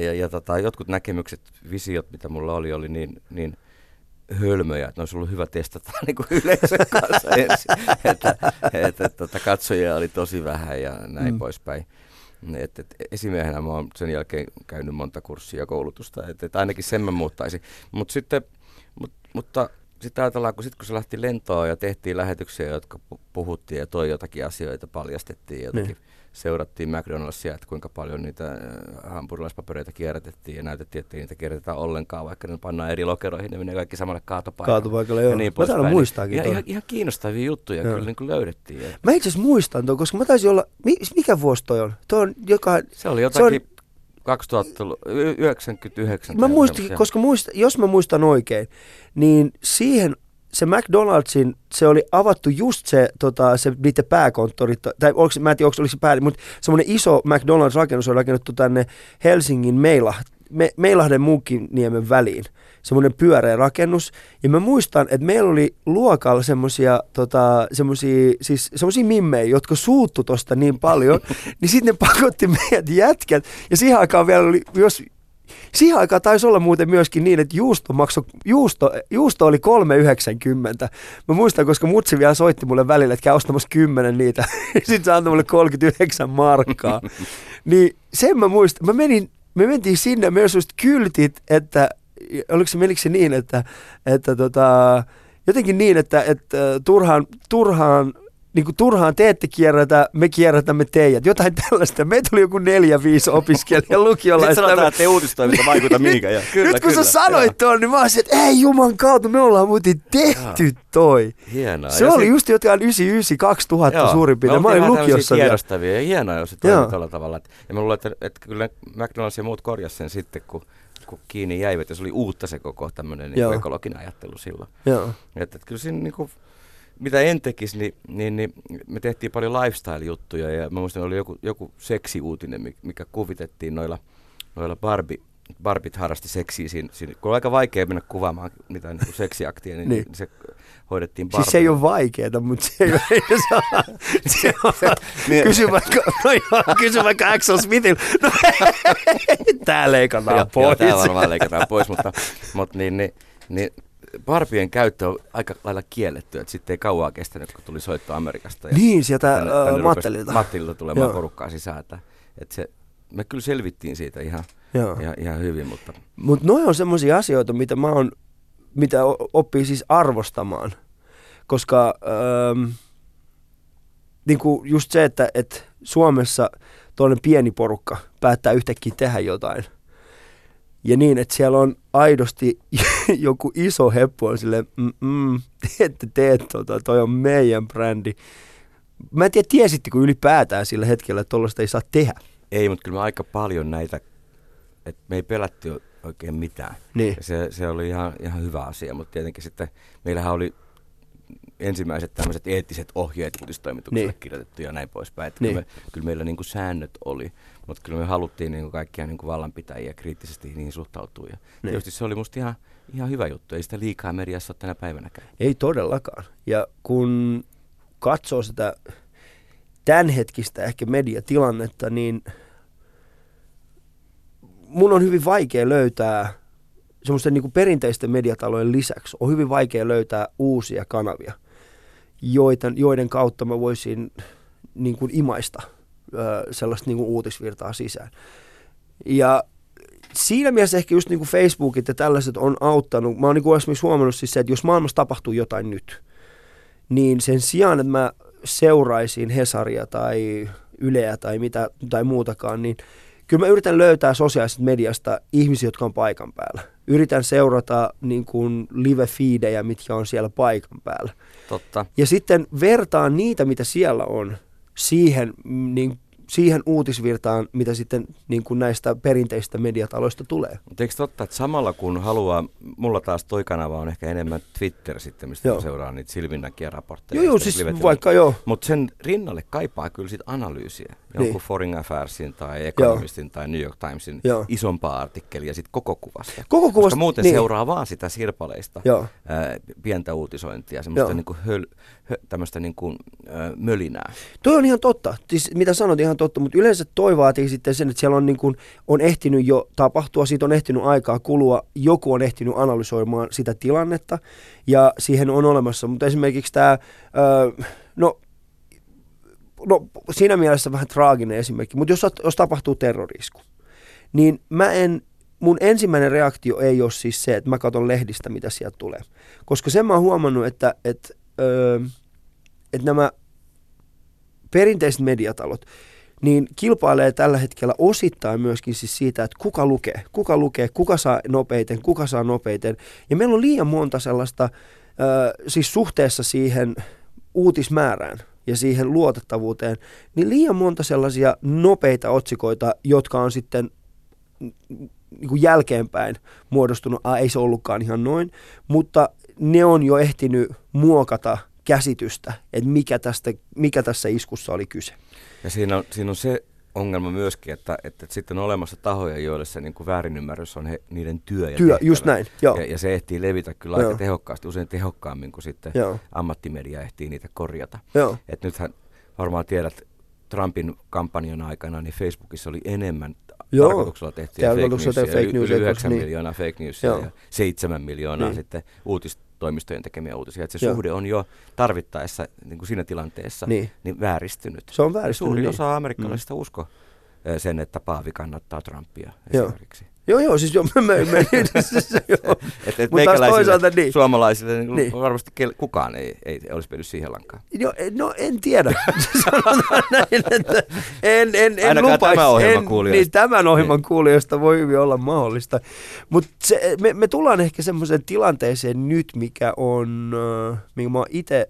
Ja, ja tota, jotkut näkemykset, visiot, mitä mulla oli, oli niin, niin hölmöjä, että ne olisi ollut hyvä testata niin kuin yleisön kanssa ensin. että, että, että, että katsojia oli tosi vähän ja näin Mm. mm. poispäin. Et, et, esimiehenä mä oon sen jälkeen käynyt monta kurssia ja koulutusta, että et ainakin sen mä muuttaisin. Mut sitten, mut, mutta sitten ajatellaan, kun, sit, kun se lähti lentoon ja tehtiin lähetyksiä, jotka pu- puhuttiin ja toi jotakin asioita, paljastettiin jotakin. Niin. Seurattiin McDonald'sia, että kuinka paljon niitä äh, hampurilaispapereita kierrätettiin ja näytettiin, että niitä kierrätetään ollenkaan, vaikka ne pannaan eri lokeroihin, ne menee kaikki samalle kaatopaikalle. Kaatopaikalle, joo. Ja niin Mä taidan muistaakin ton. ihan, ihan kiinnostavia juttuja Joo. kyllä niin kuin löydettiin. Ja Mä itse asiassa muistan tuon, koska mä taisin olla, mi, mikä vuosi toi on? Toi on joka, se oli jotakin 2000 99. Mä muistin, koska muista, jos mä muistan oikein, niin siihen se McDonald'sin, se oli avattu just se, tota, se niiden pääkonttori, tai onko, mä en tiedä, oliko se päälle, mutta semmoinen iso McDonald's-rakennus on rakennettu tänne Helsingin Meila, Me, Meilahden Muukkiniemen väliin. Semmoinen pyöreä rakennus. Ja mä muistan, että meillä oli luokalla semmoisia tota, siis semmosia mimmejä, jotka suuttu tosta niin paljon, niin sitten ne pakotti meidät jätkät. Ja siihen aikaan vielä oli, jos Siihen aikaan taisi olla muuten myöskin niin, että juusto, makso, juusto, juusto oli 3,90. Mä muistan, koska mutsi vielä soitti mulle välillä, että käy ostamassa 10 niitä. Sitten se antoi mulle 39 markkaa. niin sen mä muistan. Mä menin, me mentiin sinne, myös just kyltit, että oliko se, menikö se niin, että, että tota, jotenkin niin, että, että turhaan, turhaan niin kuin turhaan te ette kierrätä, me kierrätämme teidät. Jotain tällaista. Meitä tuli joku neljä, viisi opiskelijaa lukiolaista. Sitten sanotaan, että uutistoiminta vaikuta mihinkään. Ja, kyllä, Nyt kun kyllä, sä sanoit tuon, niin mä olisin, että ei juman kautta, me ollaan muuten tehty toi. Hienoa. Se ja oli sit... just jotain 99, 2000 Joo, suurin piirtein. Mä olin lukiossa tiedostavia ja hienoa, jos se toimii tällä tavalla. Ja mä luulen, että, että kyllä McDonald's ja muut korjasi sen sitten, kun kun kiinni jäivät ja se oli uutta se koko tämmöinen niin ekologinen ajattelu silloin. Joo. Että, että kyllä siinä niin kuin, mitä en tekisi, niin, niin, niin me tehtiin paljon lifestyle-juttuja ja mä muistan, oli joku, joku seksiuutinen, mikä kuvitettiin noilla, noilla Barbie, Barbit harrasti seksiä siinä, siinä, kun on aika vaikea mennä kuvaamaan mitään niin seksiaktia, niin, niin. se hoidettiin Barbie. Siis se ei ole vaikeaa, mutta se ei, ole saa. Se on, niin. kysy vaikka, no joo, kysy vaikka Axel Smithil. No, tää leikataan joo, pois. Joo, tää varmaan leikataan pois, mutta, mutta niin, niin, niin Barbien käyttö on aika lailla kielletty, että sitten ei kauaa kestänyt, kun tuli soitto Amerikasta. Ja niin, sieltä tänne, tänne Mattelilta. Mattelilta tulemaan Joo. porukkaa sisään. Että, että se, me kyllä selvittiin siitä ihan, ihan, ihan hyvin. Mutta Mut noin on semmoisia asioita, mitä mä oon, mitä oppii siis arvostamaan. Koska ähm, niin kuin just se, että, että Suomessa tuollainen pieni porukka päättää yhtäkkiä tehdä jotain – ja niin, että siellä on aidosti joku iso heppu on sille, mm, te ette tee tota, toi on meidän brändi. Mä en tiedä, tiesittekö ylipäätään sillä hetkellä, että tuollaista ei saa tehdä? Ei, mutta kyllä me aika paljon näitä, että me ei pelätty oikein mitään. Niin. Ja se, se oli ihan, ihan hyvä asia, mutta tietenkin sitten meillähän oli ensimmäiset tämmöiset eettiset ohjeet uutistoimitukselle niin. kirjoitettu ja näin poispäin. Että niin. kyllä, me, kyllä meillä niin kuin säännöt oli, mutta kyllä me haluttiin niin kuin kaikkia niin kuin vallanpitäjiä kriittisesti niihin suhtautua. Ja niin. tietysti se oli musta ihan, ihan hyvä juttu. Ei sitä liikaa mediassa ole tänä päivänäkään. Ei todellakaan. Ja kun katsoo sitä tämänhetkistä ehkä mediatilannetta, niin mun on hyvin vaikea löytää semmoisten niin perinteisten mediatalojen lisäksi on hyvin vaikea löytää uusia kanavia, joiden, joiden kautta mä voisin niin kuin imaista ö, sellaista niin kuin uutisvirtaa sisään. Ja siinä mielessä ehkä just niin kuin Facebookit ja tällaiset on auttanut. Mä oon niin kuin esimerkiksi huomannut siis se, että jos maailmassa tapahtuu jotain nyt, niin sen sijaan, että mä seuraisin Hesaria tai Yleä tai mitä tai muutakaan, niin kyllä mä yritän löytää sosiaalisesta mediasta ihmisiä, jotka on paikan päällä. Yritän seurata niin kuin live-feedejä, mitkä on siellä paikan päällä. Totta. Ja sitten vertaan niitä, mitä siellä on, siihen niin siihen uutisvirtaan, mitä sitten niin kuin näistä perinteistä mediataloista tulee. Mutta eikö totta, että samalla kun haluaa, mulla taas toi kanava on ehkä enemmän Twitter sitten, mistä joo. seuraa niitä Silminnäkiä raportteja. Joo, joo siis vaikka joo. Mutta sen rinnalle kaipaa kyllä sit analyysiä. Niin. Jonkun Foreign Affairsin tai Economistin joo. tai New York Timesin joo. isompaa artikkelia sit koko kuvasta. Koko kuvasta, Koska muuten niin. seuraa vaan sitä sirpaleista joo. Ää, pientä uutisointia, semmoista niinku höl, hö, tämmöistä niinku, ää, mölinää. Toi on ihan totta. Siis, mitä sanot, ihan totta, mutta yleensä toi vaatii sitten sen, että siellä on, niin kuin, on ehtinyt jo tapahtua, siitä on ehtinyt aikaa kulua, joku on ehtinyt analysoimaan sitä tilannetta ja siihen on olemassa, mutta esimerkiksi tämä, öö, no, no siinä mielessä vähän traaginen esimerkki, mutta jos, jos tapahtuu terrorisku, niin mä en, mun ensimmäinen reaktio ei ole siis se, että mä katson lehdistä, mitä sieltä tulee. Koska sen mä oon huomannut, että, että, öö, että nämä perinteiset mediatalot, niin kilpailee tällä hetkellä osittain myöskin siis siitä, että kuka lukee, kuka lukee, kuka saa nopeiten, kuka saa nopeiten. Ja meillä on liian monta sellaista, siis suhteessa siihen uutismäärään ja siihen luotettavuuteen, niin liian monta sellaisia nopeita otsikoita, jotka on sitten niin kuin jälkeenpäin muodostunut, a, ei se ollutkaan ihan noin, mutta ne on jo ehtinyt muokata käsitystä, että mikä, tästä, mikä tässä iskussa oli kyse. Ja siinä on, siinä on se ongelma myöskin, että, että, että sitten on olemassa tahoja, joille se niin kuin väärinymmärrys on he, niiden työ ja Työ, tehtävä. just näin, joo. Ja, ja se ehtii levitä kyllä Joo. aika tehokkaasti, usein tehokkaammin kuin sitten Joo. ammattimedia ehtii niitä korjata. Joo. Et nythän varmaan tiedät, Trumpin kampanjan aikana niin Facebookissa oli enemmän Joo. tarkoituksella tehtyjä fake newsia, fake koska 9 niin. miljoonaa fake newsia Joo. ja 7 miljoonaa Niin. sitten uutistoimistojen tekemiä uutisia. Et se Joo. suhde on jo tarvittaessa niin kuin siinä tilanteessa Niin. niin vääristynyt. Se on vääristynyt. Suurin niin. osa amerikkalaisista mm. usko eh, sen, että Paavi kannattaa Trumpia esimerkiksi. Joo, joo, siis joo, me, me, me, se, joo. Et, et Mut taas toisaalta niin. suomalaisille niin. Niin. varmasti kukaan ei, ei olisi mennyt siihen lankaan. Joo, no en tiedä. Sanotaan näin, että en, en, en Ainakaan lupaisi. tämän ohjelman en, kuulijoista. Niin, tämän ohjelman kuulijoista voi hyvin olla mahdollista. Mutta me, me tullaan ehkä semmoiseen tilanteeseen nyt, mikä on, äh, minkä mä itse,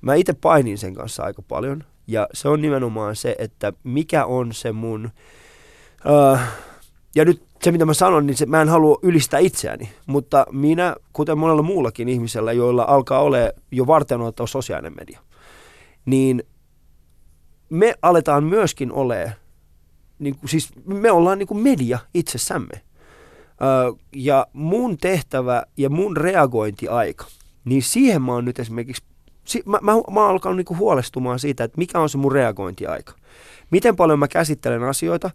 mä itse painin sen kanssa aika paljon. Ja se on nimenomaan se, että mikä on se mun, äh, ja nyt se mitä mä sanon, niin se, mä en halua ylistää itseäni, mutta minä, kuten monella muullakin ihmisellä, joilla alkaa olla jo varten ottaa sosiaalinen media, niin me aletaan myöskin ole, niin kuin, siis me ollaan niin kuin media itsessämme. Ja mun tehtävä ja mun reagointiaika, niin siihen mä oon nyt esimerkiksi, si- mä, mä, mä oon alkanut niin huolestumaan siitä, että mikä on se mun reagointiaika. Miten paljon mä käsittelen asioita,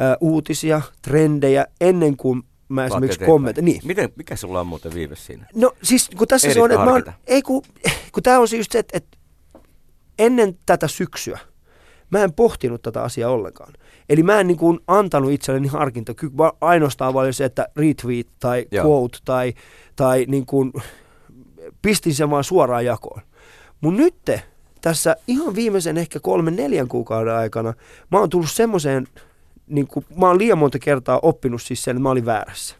ö, uutisia, trendejä, ennen kuin mä esimerkiksi kommentoin. Niin. Miten, mikä sulla on muuten viive siinä? No siis kun tässä se Ehdit on, että mä oon, ei kun, kun tämä on se just se, että, että ennen tätä syksyä mä en pohtinut tätä asiaa ollenkaan. Eli mä en niin kuin antanut itselleni harkinta, ainoastaan vaan se, että retweet tai Joo. quote tai, tai niin kuin pistin sen vaan suoraan jakoon. Mun nyt tässä ihan viimeisen ehkä kolmen neljän kuukauden aikana mä oon tullut semmoiseen, niin kuin, mä oon liian monta kertaa oppinut siis sen, että mä olin väärässä.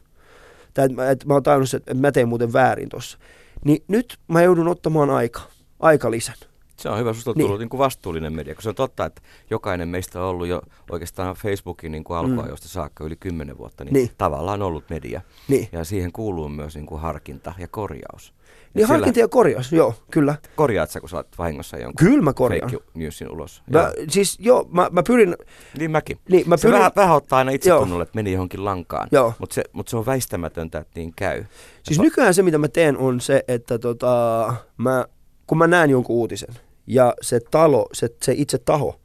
Tai että mä, että mä oon tajunnut, että mä teen muuten väärin tossa. Niin nyt mä joudun ottamaan aika, aikalisän. Se on hyvä, susta on Niin. tullut niin. kuin vastuullinen media, kun se on totta, että jokainen meistä on ollut jo oikeastaan Facebookin niin kuin alkuajoista saakka yli kymmenen vuotta, niin, Niin. niin. tavallaan ollut media. Niin, Ja siihen kuuluu myös niin kuin harkinta ja korjaus. Niin sillä harkinta ja korjaus, joo, kyllä. Korjaat sä, kun sä oot vahingossa jonkun Kyllä mä korjaan. fake newsin ulos. Mä, Joo. siis joo, mä, mä pyrin, Niin mäkin. niin mä Se pyrin, vähän, vähän ottaa aina itse Joo. tunnolle, että meni johonkin lankaan, Joo. mutta se, mut se on väistämätöntä, että niin käy. Siis Ja nykyään se, mitä mä teen, on se, että tota, mä, kun mä näen jonkun uutisen ja se talo, se, se itse taho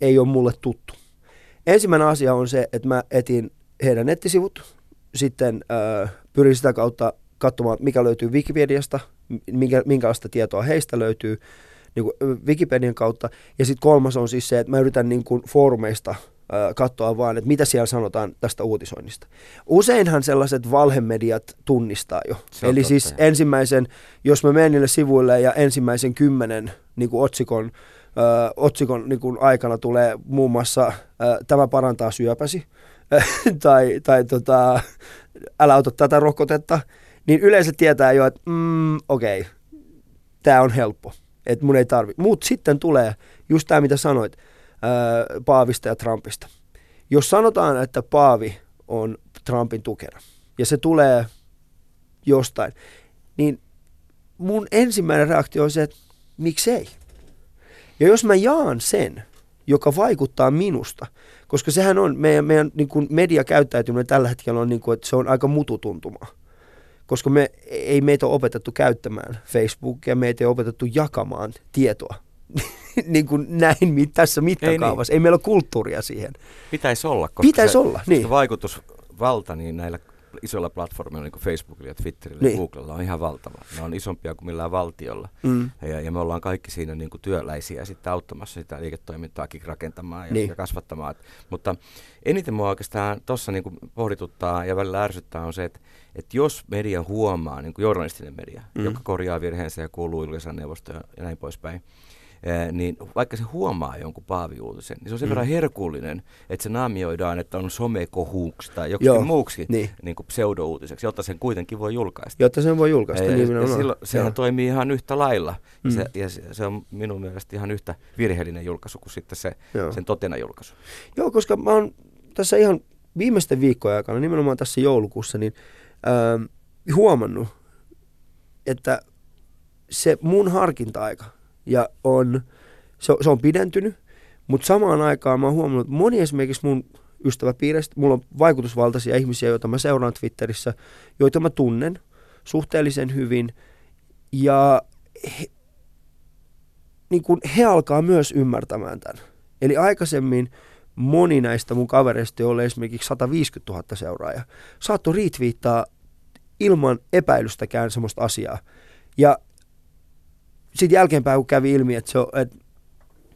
ei ole mulle tuttu. Ensimmäinen asia on se, että mä etin heidän nettisivut, sitten äh, pyrin sitä kautta katsomaan, mikä löytyy Wikipediasta, minkä, minkälaista tietoa heistä löytyy niin kuin Wikipedian kautta. Ja sitten kolmas on siis se, että mä yritän niin kuin foorumeista katsoa vaan, että mitä siellä sanotaan tästä uutisoinnista. Useinhan sellaiset valhemediat tunnistaa jo. Se Eli totta, siis ensimmäisen, jos mä menen niille sivuille ja ensimmäisen kymmenen niin kuin otsikon, ö, otsikon niin kuin aikana tulee muun muassa ö, tämä parantaa syöpäsi tai, tai tota, älä ota tätä rokotetta, niin yleensä tietää jo, että mm, okei, okay, tämä on helppo, että mun ei tarvi. Mutta sitten tulee just tämä, mitä sanoit ää, Paavista ja Trumpista. Jos sanotaan, että Paavi on Trumpin tukena ja se tulee jostain, niin mun ensimmäinen reaktio on se, että miksei. Ja jos mä jaan sen, joka vaikuttaa minusta, koska sehän on, meidän, meidän niin kuin mediakäyttäytyminen tällä hetkellä on, niin kuin, että se on aika mututuntumaa. Koska me ei meitä ole opetettu käyttämään Facebookia, meitä ei ole opetettu jakamaan tietoa niin kuin näin tässä mittakaavassa. Ei, ei meillä ole kulttuuria siihen. Pitäisi olla, koska Pitäisi se, olla, niin. vaikutusvalta niin näillä isoilla platformilla, niin kuin Facebookilla ja Twitterillä Niin. ja Googlella on ihan valtava. Ne on isompia kuin millään valtiolla. Mm. Ja, ja me ollaan kaikki siinä niin kuin työläisiä sitten auttamassa sitä liiketoimintaakin rakentamaan ja, Niin. ja kasvattamaan. Et, mutta eniten mua oikeastaan tuossa niin pohdituttaa ja välillä ärsyttää on se, että, että jos media huomaa, niin kuin journalistinen media, Mm. joka korjaa virheensä ja kuuluu julkisen neuvostoon ja, näin poispäin, niin vaikka se huomaa jonkun paaviuutisen, niin se on sen Mm. verran herkullinen, että se naamioidaan, että on somekohuuksi tai Joo, joksikin muuksi niin. niin kuin pseudouutiseksi, jotta sen kuitenkin voi julkaista. Jotta sen voi julkaista. Ja, niin ja, ja nimenomaan. silloin, sehän Joo. toimii ihan yhtä lailla. Mm. Mm. Se, ja se, se on minun mielestä ihan yhtä virheellinen julkaisu kuin sitten se, Joo. sen totena julkaisu. Joo, koska mä oon tässä ihan viimeisten viikkojen aikana, nimenomaan tässä joulukuussa, niin ää, huomannut, että se mun harkinta-aika ja on, se, se on pidentynyt, mutta samaan aikaan mä oon huomannut, että moni esimerkiksi mun ystäväpiiristä, mulla on vaikutusvaltaisia ihmisiä, joita mä seuraan Twitterissä, joita mä tunnen suhteellisen hyvin, ja he, niin kun he alkaa myös ymmärtämään tämän. Eli aikaisemmin moni näistä mun kavereista, joille esimerkiksi 150 000 seuraajaa, saattoi retweettaa ilman epäilystäkään semmoista asiaa. Ja sitten jälkeenpäin, kun kävi ilmi, että se, että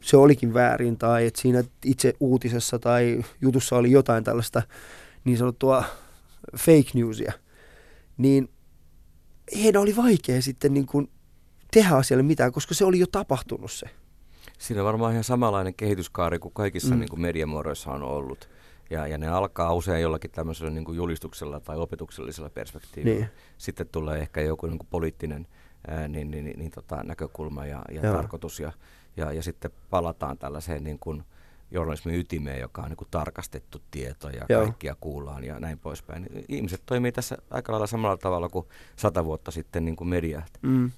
se olikin väärin tai että siinä itse uutisessa tai jutussa oli jotain tällaista niin sanottua fake newsia, niin heidän oli vaikea sitten niin kuin tehdä asialle mitään, koska se oli jo tapahtunut se. Siinä on varmaan ihan samanlainen kehityskaari kuin kaikissa mm. niin kuin mediamuodoissa on ollut. Ja, ja ne alkaa usein jollakin tämmöisellä niin kuin julistuksella tai opetuksellisella perspektiivillä. Niin. Sitten tulee ehkä joku niin kuin poliittinen ää, niin, niin, niin, niin, tota, näkökulma ja, ja tarkoitus. Ja, ja, ja sitten palataan tällaiseen niin kuin journalismin ytimeen, joka on niin kuin tarkastettu tieto ja Joo. kaikkia kuullaan ja näin poispäin. Ihmiset toimii tässä aika lailla samalla tavalla kuin sata vuotta sitten niin kuin media. Mm.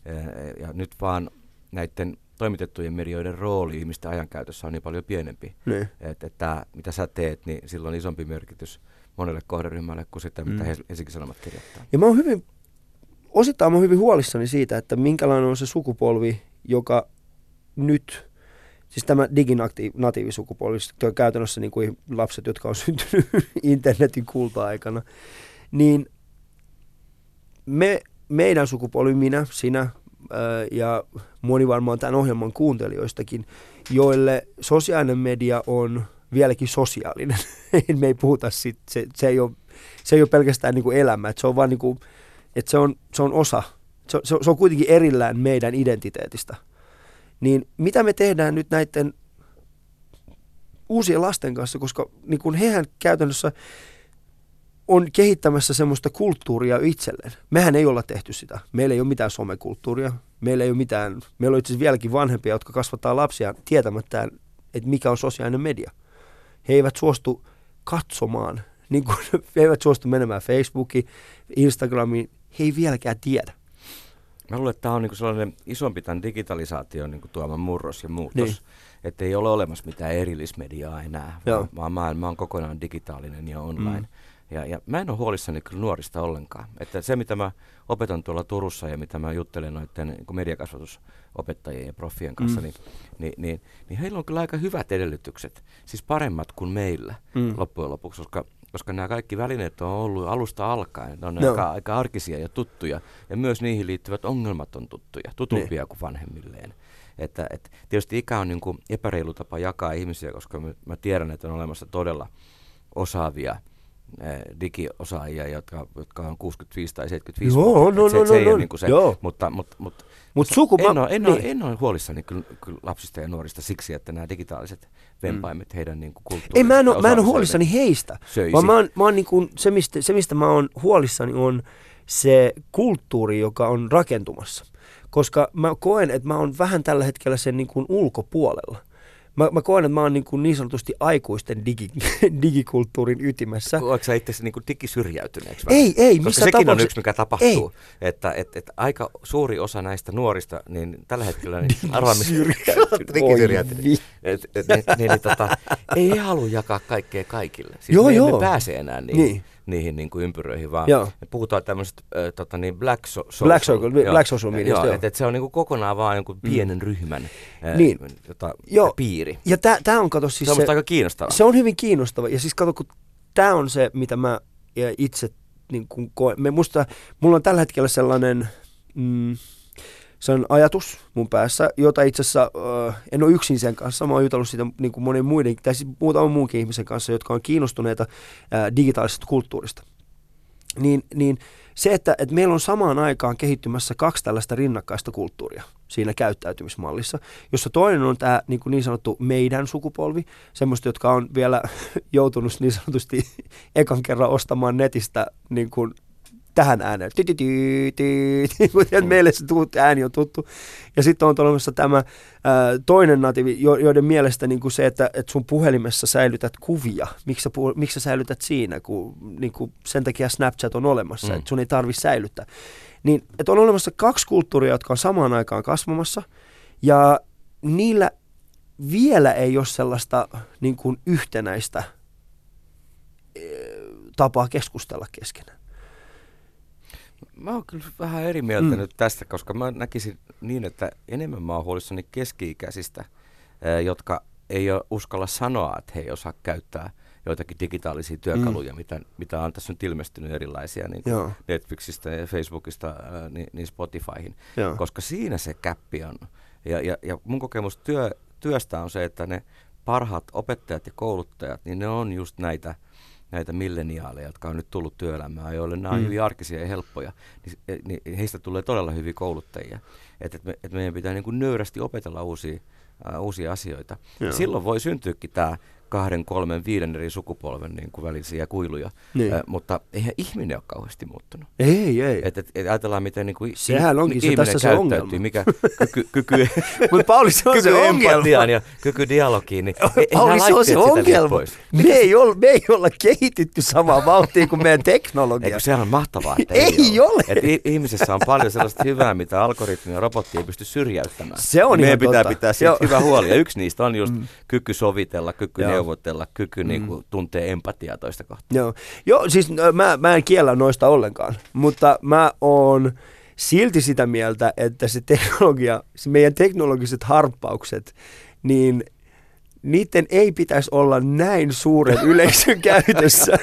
Ja nyt vaan näiden toimitettujen medioiden rooli ihmisten ajankäytössä on niin paljon pienempi. Niin. Että, että mitä sä teet, niin sillä on isompi merkitys monelle kohderyhmälle kuin sitä, mitä mm. Helsingin Sanomat kirjoittaa. Ja mä oon hyvin, osittain mä hyvin huolissani siitä, että minkälainen on se sukupolvi, joka nyt, siis tämä diginatiivisukupolvi, on käytännössä niin kuin lapset, jotka on syntynyt internetin kulta-aikana, niin me, meidän sukupolvi, minä, sinä, ja moni varmaan tämän ohjelman kuuntelijoistakin, joille sosiaalinen media on vieläkin sosiaalinen. Me ei puhuta sit, se, se, ei ole, se ei ole pelkästään niin kuin elämä, että se on vaan niin kuin, että se on, se on osa, se, se, se on kuitenkin erillään meidän identiteetistä. Niin mitä me tehdään nyt näiden uusien lasten kanssa, koska niin kuin hehän käytännössä on kehittämässä semmoista kulttuuria itselleen. Mehän ei olla tehty sitä. Meillä ei ole mitään somekulttuuria. Meillä ei ole mitään, meillä on itse asiassa vieläkin vanhempia, jotka kasvattaa lapsia tietämättä, että mikä on sosiaalinen media. He eivät suostu katsomaan, niin kuin, he eivät suostu menemään Facebookiin, Instagramiin. He ei vieläkään tiedä. Mä luulen, että tämä on niin sellainen isompi tämän digitalisaation niin tuoma murros ja muutos. Niin. Että ei ole olemassa mitään erillismediaa enää, Joo. vaan maailma on kokonaan digitaalinen ja online. Mm. Ja, ja mä en ole huolissani kyllä nuorista ollenkaan. Että se, mitä mä opetan tuolla Turussa ja mitä mä juttelen noiden niin mediakasvatusopettajien ja proffien kanssa, mm. niin, niin, niin, niin heillä on kyllä aika hyvät edellytykset. Siis paremmat kuin meillä mm. loppujen lopuksi, koska, koska nämä kaikki välineet on ollut alusta alkaen. Ne on no. aika, aika arkisia ja tuttuja. Ja myös niihin liittyvät ongelmat on tuttuja, tutumpia niin. kuin vanhemmilleen. Että, et, tietysti ikä on niin kuin epäreilu tapa jakaa ihmisiä, koska mä, mä tiedän, että on olemassa todella osaavia – digiosaajia, jotka, jotka on 65 tai 75 Joo, vuotta. No, se, no, se no, ei no, ole niin kuin se, joo. mutta, mutta, mutta Mut suku, en, ole, en, niin. ole, en ole huolissani kyllä, kyllä lapsista ja nuorista siksi, että nämä digitaaliset vempaimet mm. heidän niin kulttuurin Ei, mä en ole, mä en ole huolissani heistä, söisi. vaan mä oon, mä oon niin kuin, se, mistä, se, mistä mä oon huolissani, on se kulttuuri, joka on rakentumassa. Koska mä koen, että mä oon vähän tällä hetkellä sen niin kuin ulkopuolella mä, mä koen, että mä oon niin, kuin niin sanotusti aikuisten digi, digikulttuurin ytimessä. Oletko sä itse niin digisyrjäytyneeksi? Ei, ei. Koska sekin tapauksessa... on yksi, mikä tapahtuu. Ei. Että et, et aika suuri osa näistä nuorista, niin tällä hetkellä niin digisyrjäytyneet. niin, niin, niin, tota, ei halua jakaa kaikkea kaikille. Siis joo, me joo. emme pääse enää niin. niin niihin niin kuin ympyröihin, vaan joo. me puhutaan tämmöisestä äh, tota niin black, so- social. Black, social, joo. black social media, joo. joo. Että et se on niin kuin kokonaan vaan niin pienen mm. ryhmän äh, niin. tota, joo. piiri. Ja tämä on, kato siis se on se, aika kiinnostava. Se on hyvin kiinnostava. Ja siis kato, kun tämä on se, mitä mä itse niin kuin koen. Me musta, mulla on tällä hetkellä sellainen... Mm, se on ajatus mun päässä, jota itse asiassa äh, en ole yksin sen kanssa. Mä oon jutellut siitä niin kuin monen muiden, tai siis muutaman muunkin ihmisen kanssa, jotka on kiinnostuneita äh, digitaalisesta kulttuurista. Niin, niin se, että, että meillä on samaan aikaan kehittymässä kaksi tällaista rinnakkaista kulttuuria siinä käyttäytymismallissa, jossa toinen on tämä niin, kuin niin sanottu meidän sukupolvi, semmoista, jotka on vielä joutunut niin sanotusti ekan kerran ostamaan netistä niin kuin tähän ääneen. Tiedät, meille se tuut, ääni on tuttu. Ja sitten on olemassa tämä ää, toinen natiivi, jo, joiden mielestä niin kuin se, että, että sun puhelimessa säilytät kuvia. Miksi sä, puh- miksi sä säilytät siinä, kun niin kuin sen takia Snapchat on olemassa, Mm. että sun ei tarvitse säilyttää. Niin, että on olemassa kaksi kulttuuria, jotka on samaan aikaan kasvamassa, ja niillä vielä ei ole sellaista niin kuin yhtenäistä tapaa keskustella keskenään. Mä oon kyllä vähän eri mieltä Mm. nyt tästä, koska mä näkisin niin, että enemmän mä oon huolissani keski-ikäisistä, jotka ei ole uskalla sanoa, että he ei osaa käyttää joitakin digitaalisia työkaluja, mm. mitä, mitä on tässä nyt ilmestynyt erilaisia niin kuin. Netflixistä ja Facebookista niin, niin Spotifyhin, Joo. koska siinä se käppi on. Ja, ja, ja mun kokemus työ, työstä on se, että ne parhaat opettajat ja kouluttajat, niin ne on just näitä näitä milleniaaleja, jotka on nyt tullut työelämään, joille nämä on Mm. hyvin arkisia ja helppoja, niin, niin heistä tulee todella hyviä kouluttajia. Että et me, et meidän pitää niin kuin nöyrästi opetella uusia, ää, uusia asioita. Joo. Silloin voi syntyäkin tämä kahden, kolmen, viiden eri sukupolven niin kuin välisiä kuiluja, Niin. ää, mutta eihän ihminen ole kauheasti muuttunut. Ei, ei. Et, et, et ajatellaan, miten niin kuin Sehän onkin se tässä se ongelma. mikä kyky, kyky, Mutta Pauli, se on se kyky ongelma. empatiaan ja kyky dialogiin, niin ei, ei Pauli, se on se ongelma. Me ei, olla, me ei olla kehitytty samaa vauhtia kuin meidän teknologia. Eikö sehän on mahtavaa, että Ei ole. Et i- ihmisessä on paljon sellaista hyvää, mitä algoritmi ja robotti ei pysty syrjäyttämään. Se on Meidän ihan pitää totta. pitää siitä hyvä huoli. Ja yksi niistä on just Mm. kyky sovitella, kyky. Neuvotella, kyky niinku tuntee empatiaa toista kohtaan. Joo, Joo siis ö, mä, mä en kiellä noista ollenkaan, mutta mä oon silti sitä mieltä, että se teknologia, se meidän teknologiset harppaukset, niin niiden ei pitäisi olla näin suuren yleisön käytössä.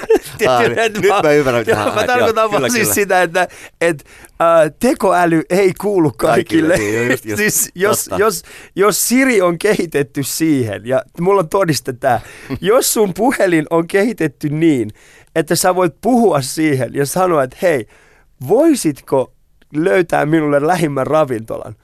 Aa, nyt- mä ymmärrän, joo. Mä tarkoitan vaan siis kyllä. sitä, että et, äh, tekoäly ei kuulu kaikille. Kaikille, niin, just- just, siis jos, totta. jos, jos Siri on kehitetty siihen, ja mulla on todiste tää, jos sun puhelin on kehitetty niin, että sä voit puhua siihen ja sanoa, että hei, voisitko löytää minulle lähimmän ravintolan?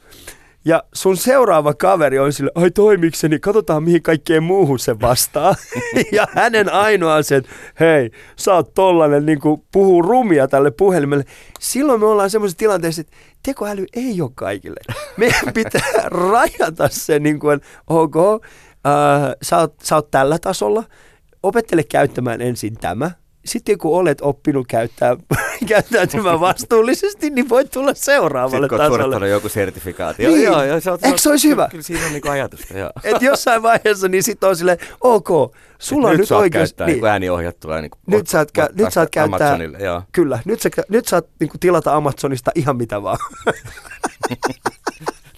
Ja sun seuraava kaveri on sille, ai toimikseni, katsotaan mihin kaikkeen muuhun se vastaa. ja hänen ainoa se, että hei, sä oot tollanen, niin kuin puhuu rumia tälle puhelimelle. Silloin me ollaan semmoisessa tilanteessa, että tekoäly ei ole kaikille. Meidän pitää rajata se, niin kuin, ok, äh, sä, oot, sä oot tällä tasolla, opettele käyttämään ensin tämä. Sitten kun olet oppinut käyttää, käyttäytymään vastuullisesti, niin voit tulla seuraavalle Sitten tasolle. suorittanut joku sertifikaatio. Niin. Joo, joo, sä oot- Eikö se olisi hyvä? Kyllä siinä on niinku ajatusta, joo. Et jossain vaiheessa niin sitten on silleen, ok, sulla on nyt nyt oikeus. käyttää Niin, niin. ääniohjattua niin Nyt saat kä- nyt saat käyttää- Amazonille, joo. kyllä, nyt, sä, nyt saat niin tilata Amazonista ihan mitä vaan.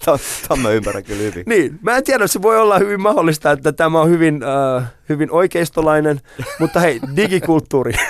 Tämä mä ymmärrän kyllä hyvin. niin, mä en tiedä, se voi olla hyvin mahdollista, että tämä on hyvin, äh, hyvin oikeistolainen, mutta hei, digikulttuuri.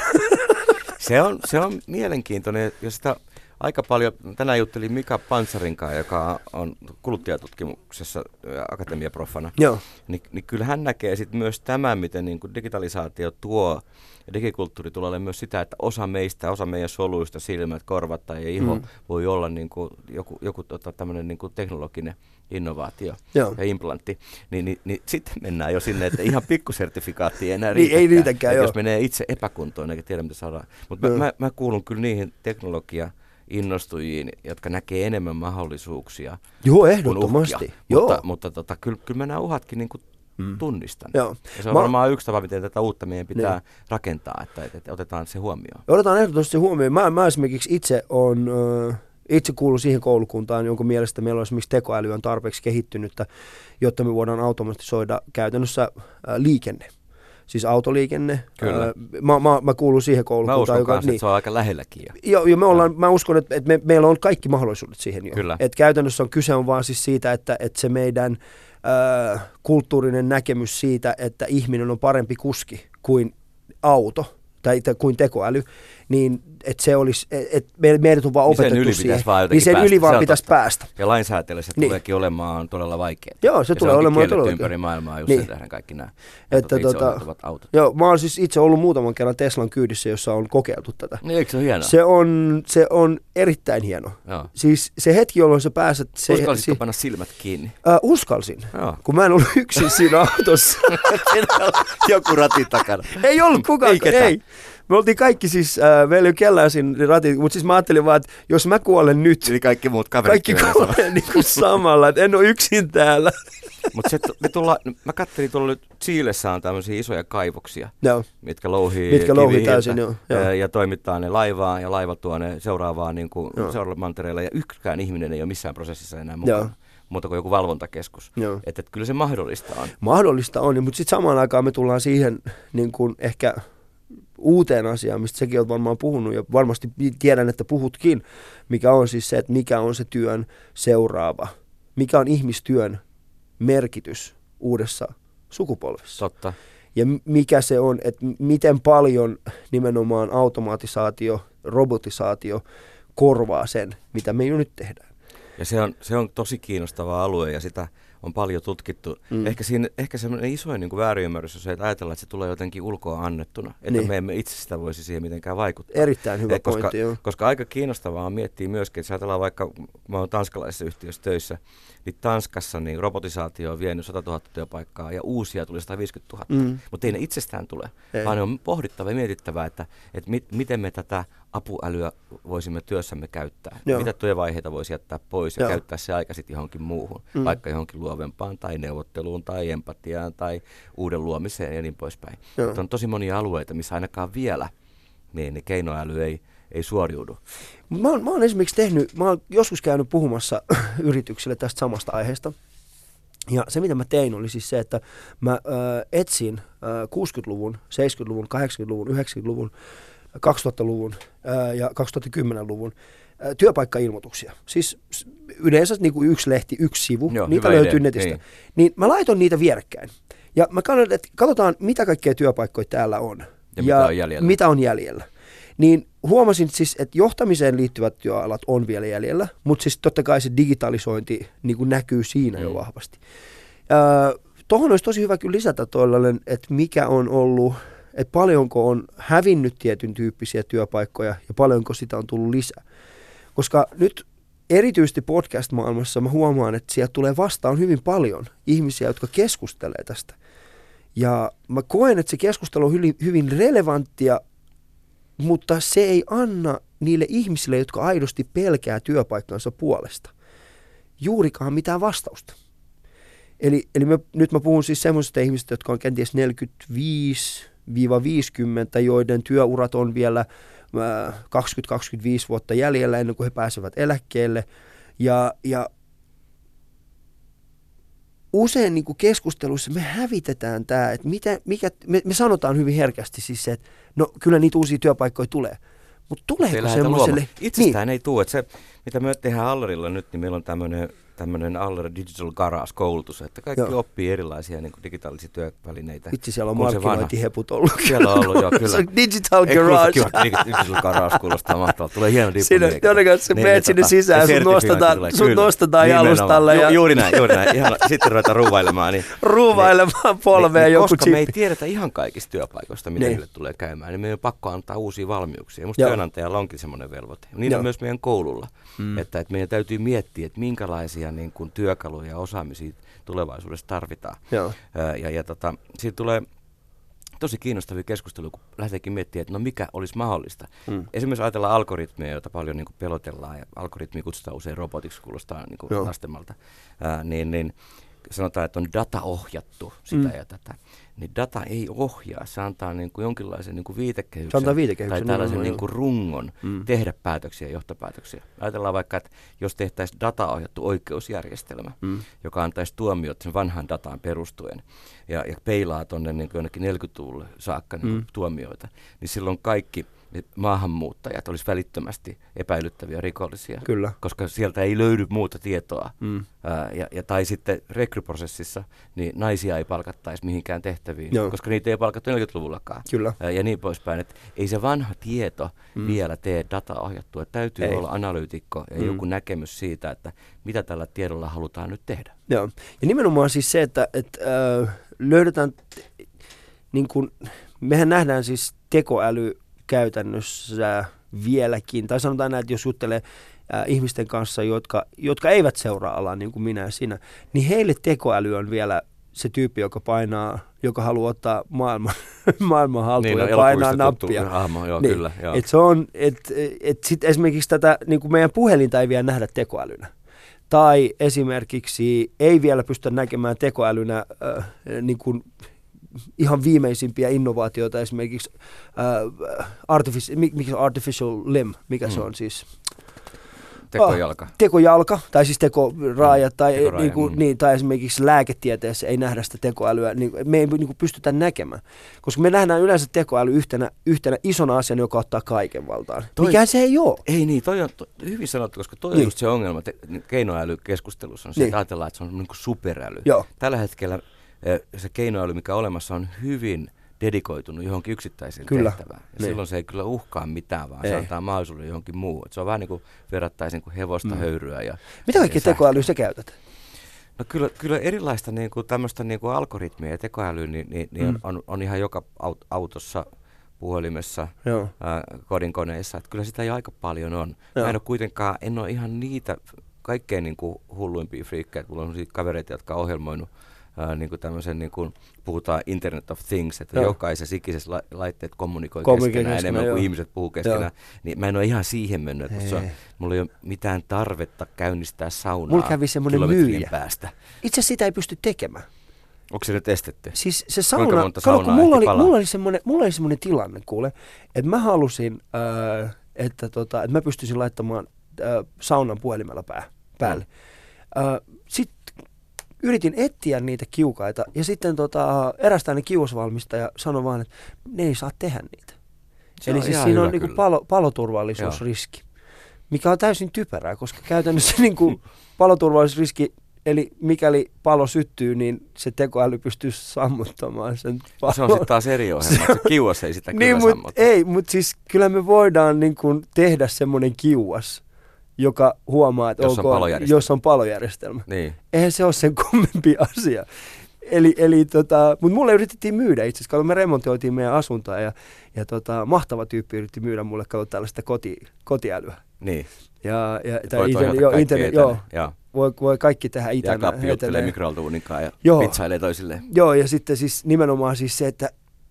Se on, se on mielenkiintoinen, ja sitä aika paljon, tänään juttelin Mika Pansarin kanssa, joka on kuluttajatutkimuksessa ä, akatemiaprofana, Joo, niin, niin kyllä hän näkee sit myös tämän, miten niin digitalisaatio tuo ja digikulttuuri tulee olemaan myös sitä, että osa meistä, osa meidän soluista, silmät, korvat tai iho Mm. voi olla niin kuin joku, joku tota, tämmöinen niin kuin teknologinen innovaatio Joo. ja implantti, niin, niin, niin sitten mennään jo sinne, että ihan pikkusertifikaatti ei enää Niin, ei riitäkään. jos menee itse epäkuntoon eikä tiedä mitä saadaan. Mutta mä, mä, mä kuulun kyllä niihin teknologia innostujiin, jotka näkee enemmän mahdollisuuksia Joo ehdottomasti. uhkia. Joo. Mutta, mutta tota, kyllä, kyllä mä nämä uhatkin niin kuin Mm. tunnistan. Joo. Ja se on Mä- varmaan yksi tapa, miten tätä uutta meidän pitää Niin. rakentaa, että, että, että otetaan se huomioon. Otetaan ehdottomasti se huomioon. Mä, mä esimerkiksi itse on, äh, itse kuulun siihen koulukuntaan, jonka mielestä meillä on esimerkiksi tekoäly on tarpeeksi kehittynyttä, jotta me voidaan automatisoida käytännössä äh, liikenne. Siis autoliikenne. Kyllä. Mä, mä, mä kuulun siihen Mä koulukuntaan, uskon joka... kanssa, että se on aika lähelläkin. jo. Joo, ja me ollaan, mä uskon, että, että me, meillä on kaikki mahdollisuudet siihen jo. Kyllä. Et käytännössä on kyse on vaan siis siitä, että, että se meidän kulttuurinen näkemys siitä, että ihminen on parempi kuski kuin auto tai kuin tekoäly, niin että se olisi, että me, meidät on vaan Niin sen opetettu yli siihen. vaan niin sen päästä. yli vaan Se pitäisi totta. päästä. Ja lainsäätäjälle se Niin. tuleekin olemaan todella vaikeaa. Joo, se ja tulee onkin olemaan todella ympäri maailmaa just Niin. sen tähden kaikki nämä Että että, tota- autot. Joo, mä oon siis itse ollut muutaman kerran Teslan kyydissä, jossa on kokeiltu tätä. Niin, eikö se ole hienoa? Se on, se on erittäin hieno. Joo. Siis se hetki, jolloin sä pääset... Se, Uskallisitko si- panna silmät kiinni? Äh, uskalsin, Joo. kun mä en ollut yksin siinä autossa. Joku ratin takana. ei ollut kukaan, ei. Me oltiin kaikki siis, äh, kellään siinä ratit, mutta siis mä ajattelin vaan, että jos mä kuolen nyt, Eli kaikki muut kaverit. kaikki kuolee niin kuin samalla, että en ole yksin täällä. Mutta se, me tulla, mä katselin tuolla nyt Chiilessä on tämmöisiä isoja kaivoksia, Joo, mitkä louhii Mitkä louhii täysin, joo, joo. Ja toimittaa ne laivaan ja laiva tuo ne seuraavaan niin kuin, seuraavalle mantereelle. Ja yksikään ihminen ei ole missään prosessissa enää mukana. Joo. Muuta kuin joku valvontakeskus. joo. Että et kyllä se mahdollista on. Mahdollista on, mutta sitten samaan aikaan me tullaan siihen niin kuin ehkä uuteen asiaan, mistä sekin olet varmaan puhunut ja varmasti tiedän, että puhutkin, mikä on siis se, että mikä on se työn seuraava, mikä on ihmistyön merkitys uudessa sukupolvessa. Totta. Ja mikä se on, että miten paljon nimenomaan automatisaatio, robotisaatio korvaa sen, mitä me jo nyt tehdään. Ja se on, se on tosi kiinnostava alue ja sitä on paljon tutkittu. Mm. Ehkä, siinä, ehkä semmoinen isoin niin kuin väärinymmärrys on se, että ajatellaan, että se tulee jotenkin ulkoa annettuna. Että Niin. me emme itse sitä voisi siihen mitenkään vaikuttaa. Erittäin hyvä Eh, koska, pointti, joo. koska aika kiinnostavaa on miettiä myöskin, että jos ajatellaan vaikka, mä oon tanskalaisessa yhtiössä töissä, niin Tanskassa niin robotisaatio on vienyt 100 000 työpaikkaa ja uusia tuli 150 000. Mm. Mutta ei ne itsestään tule, Ei. vaan ne on pohdittava ja mietittävä, että, että mit, miten me tätä apuälyä voisimme työssämme käyttää. Joo. Mitä työvaiheita voisi jättää pois ja Joo. käyttää se aika sitten johonkin muuhun, Mm. mm. vaikka johonkin luovempaan tai neuvotteluun tai empatiaan tai uuden luomiseen ja niin poispäin. Joo. Mutta on tosi monia alueita, missä ainakaan vielä niin, niin keinoäly ei, ei suoriudu. Mä oon, mä oon esimerkiksi tehnyt, mä oon joskus käynyt puhumassa yrityksille tästä samasta aiheesta. Ja se, mitä mä tein, oli siis se, että mä äh, etsin äh, 60-luvun, 70-luvun, 80-luvun, 90-luvun, 2000-luvun äh, ja 2010-luvun äh, työpaikkailmoituksia. Siis yleensä niin kuin yksi lehti, yksi sivu, Joo, niitä löytyy idea, netistä. niin. Niin mä laitoin niitä vierekkäin. Ja mä katsoin, että katsotaan, mitä kaikkea työpaikkoja täällä on. Ja mitä on jäljellä. Mitä on jäljellä. Niin huomasin siis, että johtamiseen liittyvät työalat on vielä jäljellä, mutta siis totta kai se digitalisointi niin kuin näkyy siinä jo Mm. vahvasti. Öö, Tuohon olisi tosi hyvä kyllä lisätä tuollainen, että mikä on ollut, että paljonko on hävinnyt tietyn tyyppisiä työpaikkoja ja paljonko sitä on tullut lisää. Koska nyt erityisesti podcast-maailmassa mä huomaan, että sieltä tulee vastaan hyvin paljon ihmisiä, jotka keskustelee tästä. Ja mä koen, että se keskustelu on hyvin, hyvin relevanttia, mutta se ei anna niille ihmisille, jotka aidosti pelkää työpaikkansa puolesta, juurikaan mitään vastausta. Eli, eli mä, nyt mä puhun siis semmoisista ihmisistä, jotka on kenties 45-50, joiden työurat on vielä äh, 20-25 vuotta jäljellä ennen kuin he pääsevät eläkkeelle. Ja, ja usein niin kuin keskusteluissa me hävitetään tämä, että mitä, mikä, me, me sanotaan hyvin herkästi siis se, että no kyllä niitä uusia työpaikkoja tulee. Mutta tuleeko semmoiselle... Itsestään niin. ei tule. Että se, mitä me tehdään Allerilla nyt, niin meillä on tämmöinen tämmöinen Aller Digital Garage-koulutus, että kaikki Joo. Oppii erilaisia niin kuin digitaalisia työvälineitä. Vitsi, siellä on markkinointiheput ollut. Siellä on ollut, joo, kyllä. Digital Ei, kuulosta Garage. kiva, Dig- Digital Garage kuulostaa mahtavalta. Tulee hieno diplomi. Siinä, jonnekin sä Niin, menet niin, sinne tota, sisään, sertifiointi nostetaan- kyllä. nostetaan Nimenomaan. jalustalle Ju, ja- Juuri näin, juuri näin. Ihana. Sitten ruvetaan ruvailemaan. Niin, Ruuvailemaan polveen niin, joku Koska me ei tiedetä ihan kaikista työpaikoista, mitä Niin. niille tulee käymään, niin meidän on pakko antaa uusia valmiuksia. Musta Joo. työnantajalla onkin semmoinen velvoite. Niin on myös meidän koululla. Mm. Että, että meidän täytyy miettiä, että minkälaisia niin kuin, työkaluja ja osaamisia tulevaisuudessa tarvitaan. Joo. Ää, Ja, ja tota, siitä tulee tosi kiinnostavia keskusteluja, kun lähdetäänkin miettimään, että no mikä olisi mahdollista. Mm. Esimerkiksi ajatellaan algoritmeja, joita paljon niin kuin pelotellaan, ja algoritmi kutsutaan usein robotiksi, kuulostaa niin kuin lastemalta, Ää, niin, niin sanotaan, että on dataohjattu sitä Mm. ja tätä. Niin data ei ohjaa, se antaa niin kuin jonkinlaisen niin kuin viitekehyksen, Se antaa viitekehyksen, tai tällaisen niin kuin rungon Mm. tehdä päätöksiä ja johtopäätöksiä. Ajatellaan vaikka, että jos tehtäisiin dataohjattu oikeusjärjestelmä, Mm. joka antaisi tuomiot sen vanhan dataan perustuen ja, ja peilaa tuonne niin jonnekin 40-luvulle saakka niin mm. tuomioita, niin silloin kaikki maahanmuuttajat olisi välittömästi epäilyttäviä rikollisia, Kyllä. koska sieltä ei löydy muuta tietoa. Mm. Ää, ja, ja, tai sitten rekryprosessissa niin naisia ei palkattaisi mihinkään tehtäviin, Joo. koska niitä ei palkattu 40-luvullakaan. Kyllä. Ää, ja niin poispäin. Että ei se vanha tieto Mm. vielä tee dataohjattua. Täytyy Ei. olla analyytikko ja Mm. joku näkemys siitä, että mitä tällä tiedolla halutaan nyt tehdä. Joo. Ja nimenomaan siis se, että, että äh, löydetään, t- niin kuin, mehän nähdään siis tekoäly käytännössä vieläkin, tai sanotaan näin, että jos juttelee äh, ihmisten kanssa, jotka, jotka eivät seuraa alaa niin kuin minä ja sinä, niin heille tekoäly on vielä se tyyppi, joka painaa, joka haluaa ottaa maailman, maailman haltuun Niin, ja no, painaa elokuvista tuttu nappia. Hahmo, joo, Niin, kyllä. Joo. Et se on, et, et sit esimerkiksi tätä niin kuin meidän puhelinta ei vielä nähdä tekoälynä. Tai esimerkiksi ei vielä pysty näkemään tekoälynä äh, niin kuin ihan viimeisimpiä innovaatioita, esimerkiksi äh, artificial, mikä artificial limb, mikä mm. se on siis? Tekojalka. tekojalka, tai siis tekoraaja, Mm, tai, tekoraaja, niin kuin, mm. niin, tai esimerkiksi lääketieteessä ei nähdä sitä tekoälyä, niin me ei niin kuin pystytä näkemään. Koska me nähdään yleensä tekoäly yhtenä, yhtenä isona asiana, joka ottaa kaiken valtaan. Toi- Mikä se ei ole. Ei niin, toi on to, hyvin sanottu, koska toi Niin. on just se ongelma te, keinoälykeskustelussa, on se, Niin. että ajatellaan, että se on niin kuin superäly. Joo. Tällä hetkellä se keinoäly, mikä on olemassa, on hyvin dedikoitunut johonkin yksittäiseen Kyllä. tehtävään. Ja Niin. silloin se ei kyllä uhkaa mitään, vaan Ei. se antaa mahdollisuuden johonkin muuhun. Et se on vähän niin kuin verrattaisin kuin hevosta, Mm. höyryä ja Mitä sähköä. tekoälyä sä käytät? No kyllä, kyllä erilaista niin kuin, tämmöistä niin kuin algoritmia ja tekoälyä niin, niin, niin Mm. on, on, ihan joka aut- autossa, puhelimessa, Joo. ää, kodinkoneissa. Että kyllä sitä jo aika paljon on. Joo. Mä en ole kuitenkaan, en ole ihan niitä kaikkein niin kuin hulluimpia friikkejä. Mulla on kavereita, jotka on ohjelmoinut ää, niin kuin tämmöisen, niin kuin, puhutaan Internet of Things, että Joo. jokaisessa ikisessä la- laitteet kommunikoi Kommunikoi keskenään, keskenään, enemmän joo. kuin ihmiset puhuu keskenään. Niin mä en ole ihan siihen mennyt, että se on, mulla ei ole mitään tarvetta käynnistää saunaa Mulla kävi kilometrien myyjä. päästä. Itse asiassa sitä ei pysty tekemään. Onko se nyt estetty? Siis se Kuinka sauna, monta kato, kun saunaa mulla oli, palaa? mulla, oli semmoinen, mulla oli semmoinen tilanne, kuule, että mä halusin, äh, että, tota, että mä pystyisin laittamaan äh, saunan puhelimella pää, päälle. Äh, Sitten yritin etsiä niitä kiukaita ja sitten tota, erästäinen kiuasvalmistaja sanoi vaan, että ne ei saa tehdä niitä. Se Eli on siis siinä on niinku kyllä. palo, paloturvallisuusriski, mikä on täysin typerää, koska käytännössä niinku paloturvallisuusriski, eli mikäli palo syttyy, niin se tekoäly pystyy sammuttamaan sen palon. Se on sitten taas eri ohjelma, se kiuas ei sitä kyllä niin, mut, sammota. ei, mutta siis kyllä me voidaan niin kuin tehdä semmoinen kiuas, joka huomaa, että Jos on ok, palojärjestelmä. jos on palojärjestelmä. Niin. Eihän se ole sen kummempi asia. Eli, eli tota, mutta mulle yritettiin myydä itse asiassa, kun me remontoitiin meidän asuntoa ja, ja tota, mahtava tyyppi yritti myydä mulle kato tällaista koti, kotiälyä. Niin. Ja, ja, Et tai voi toivota joo, kaikki internet, joo, Joo. voi, voi kaikki tehdä Ja itänä. kappi juttelee etänä. mikroaltuuninkaan ja Joo. pizzailee toisilleen. Joo, ja sitten siis nimenomaan siis se, että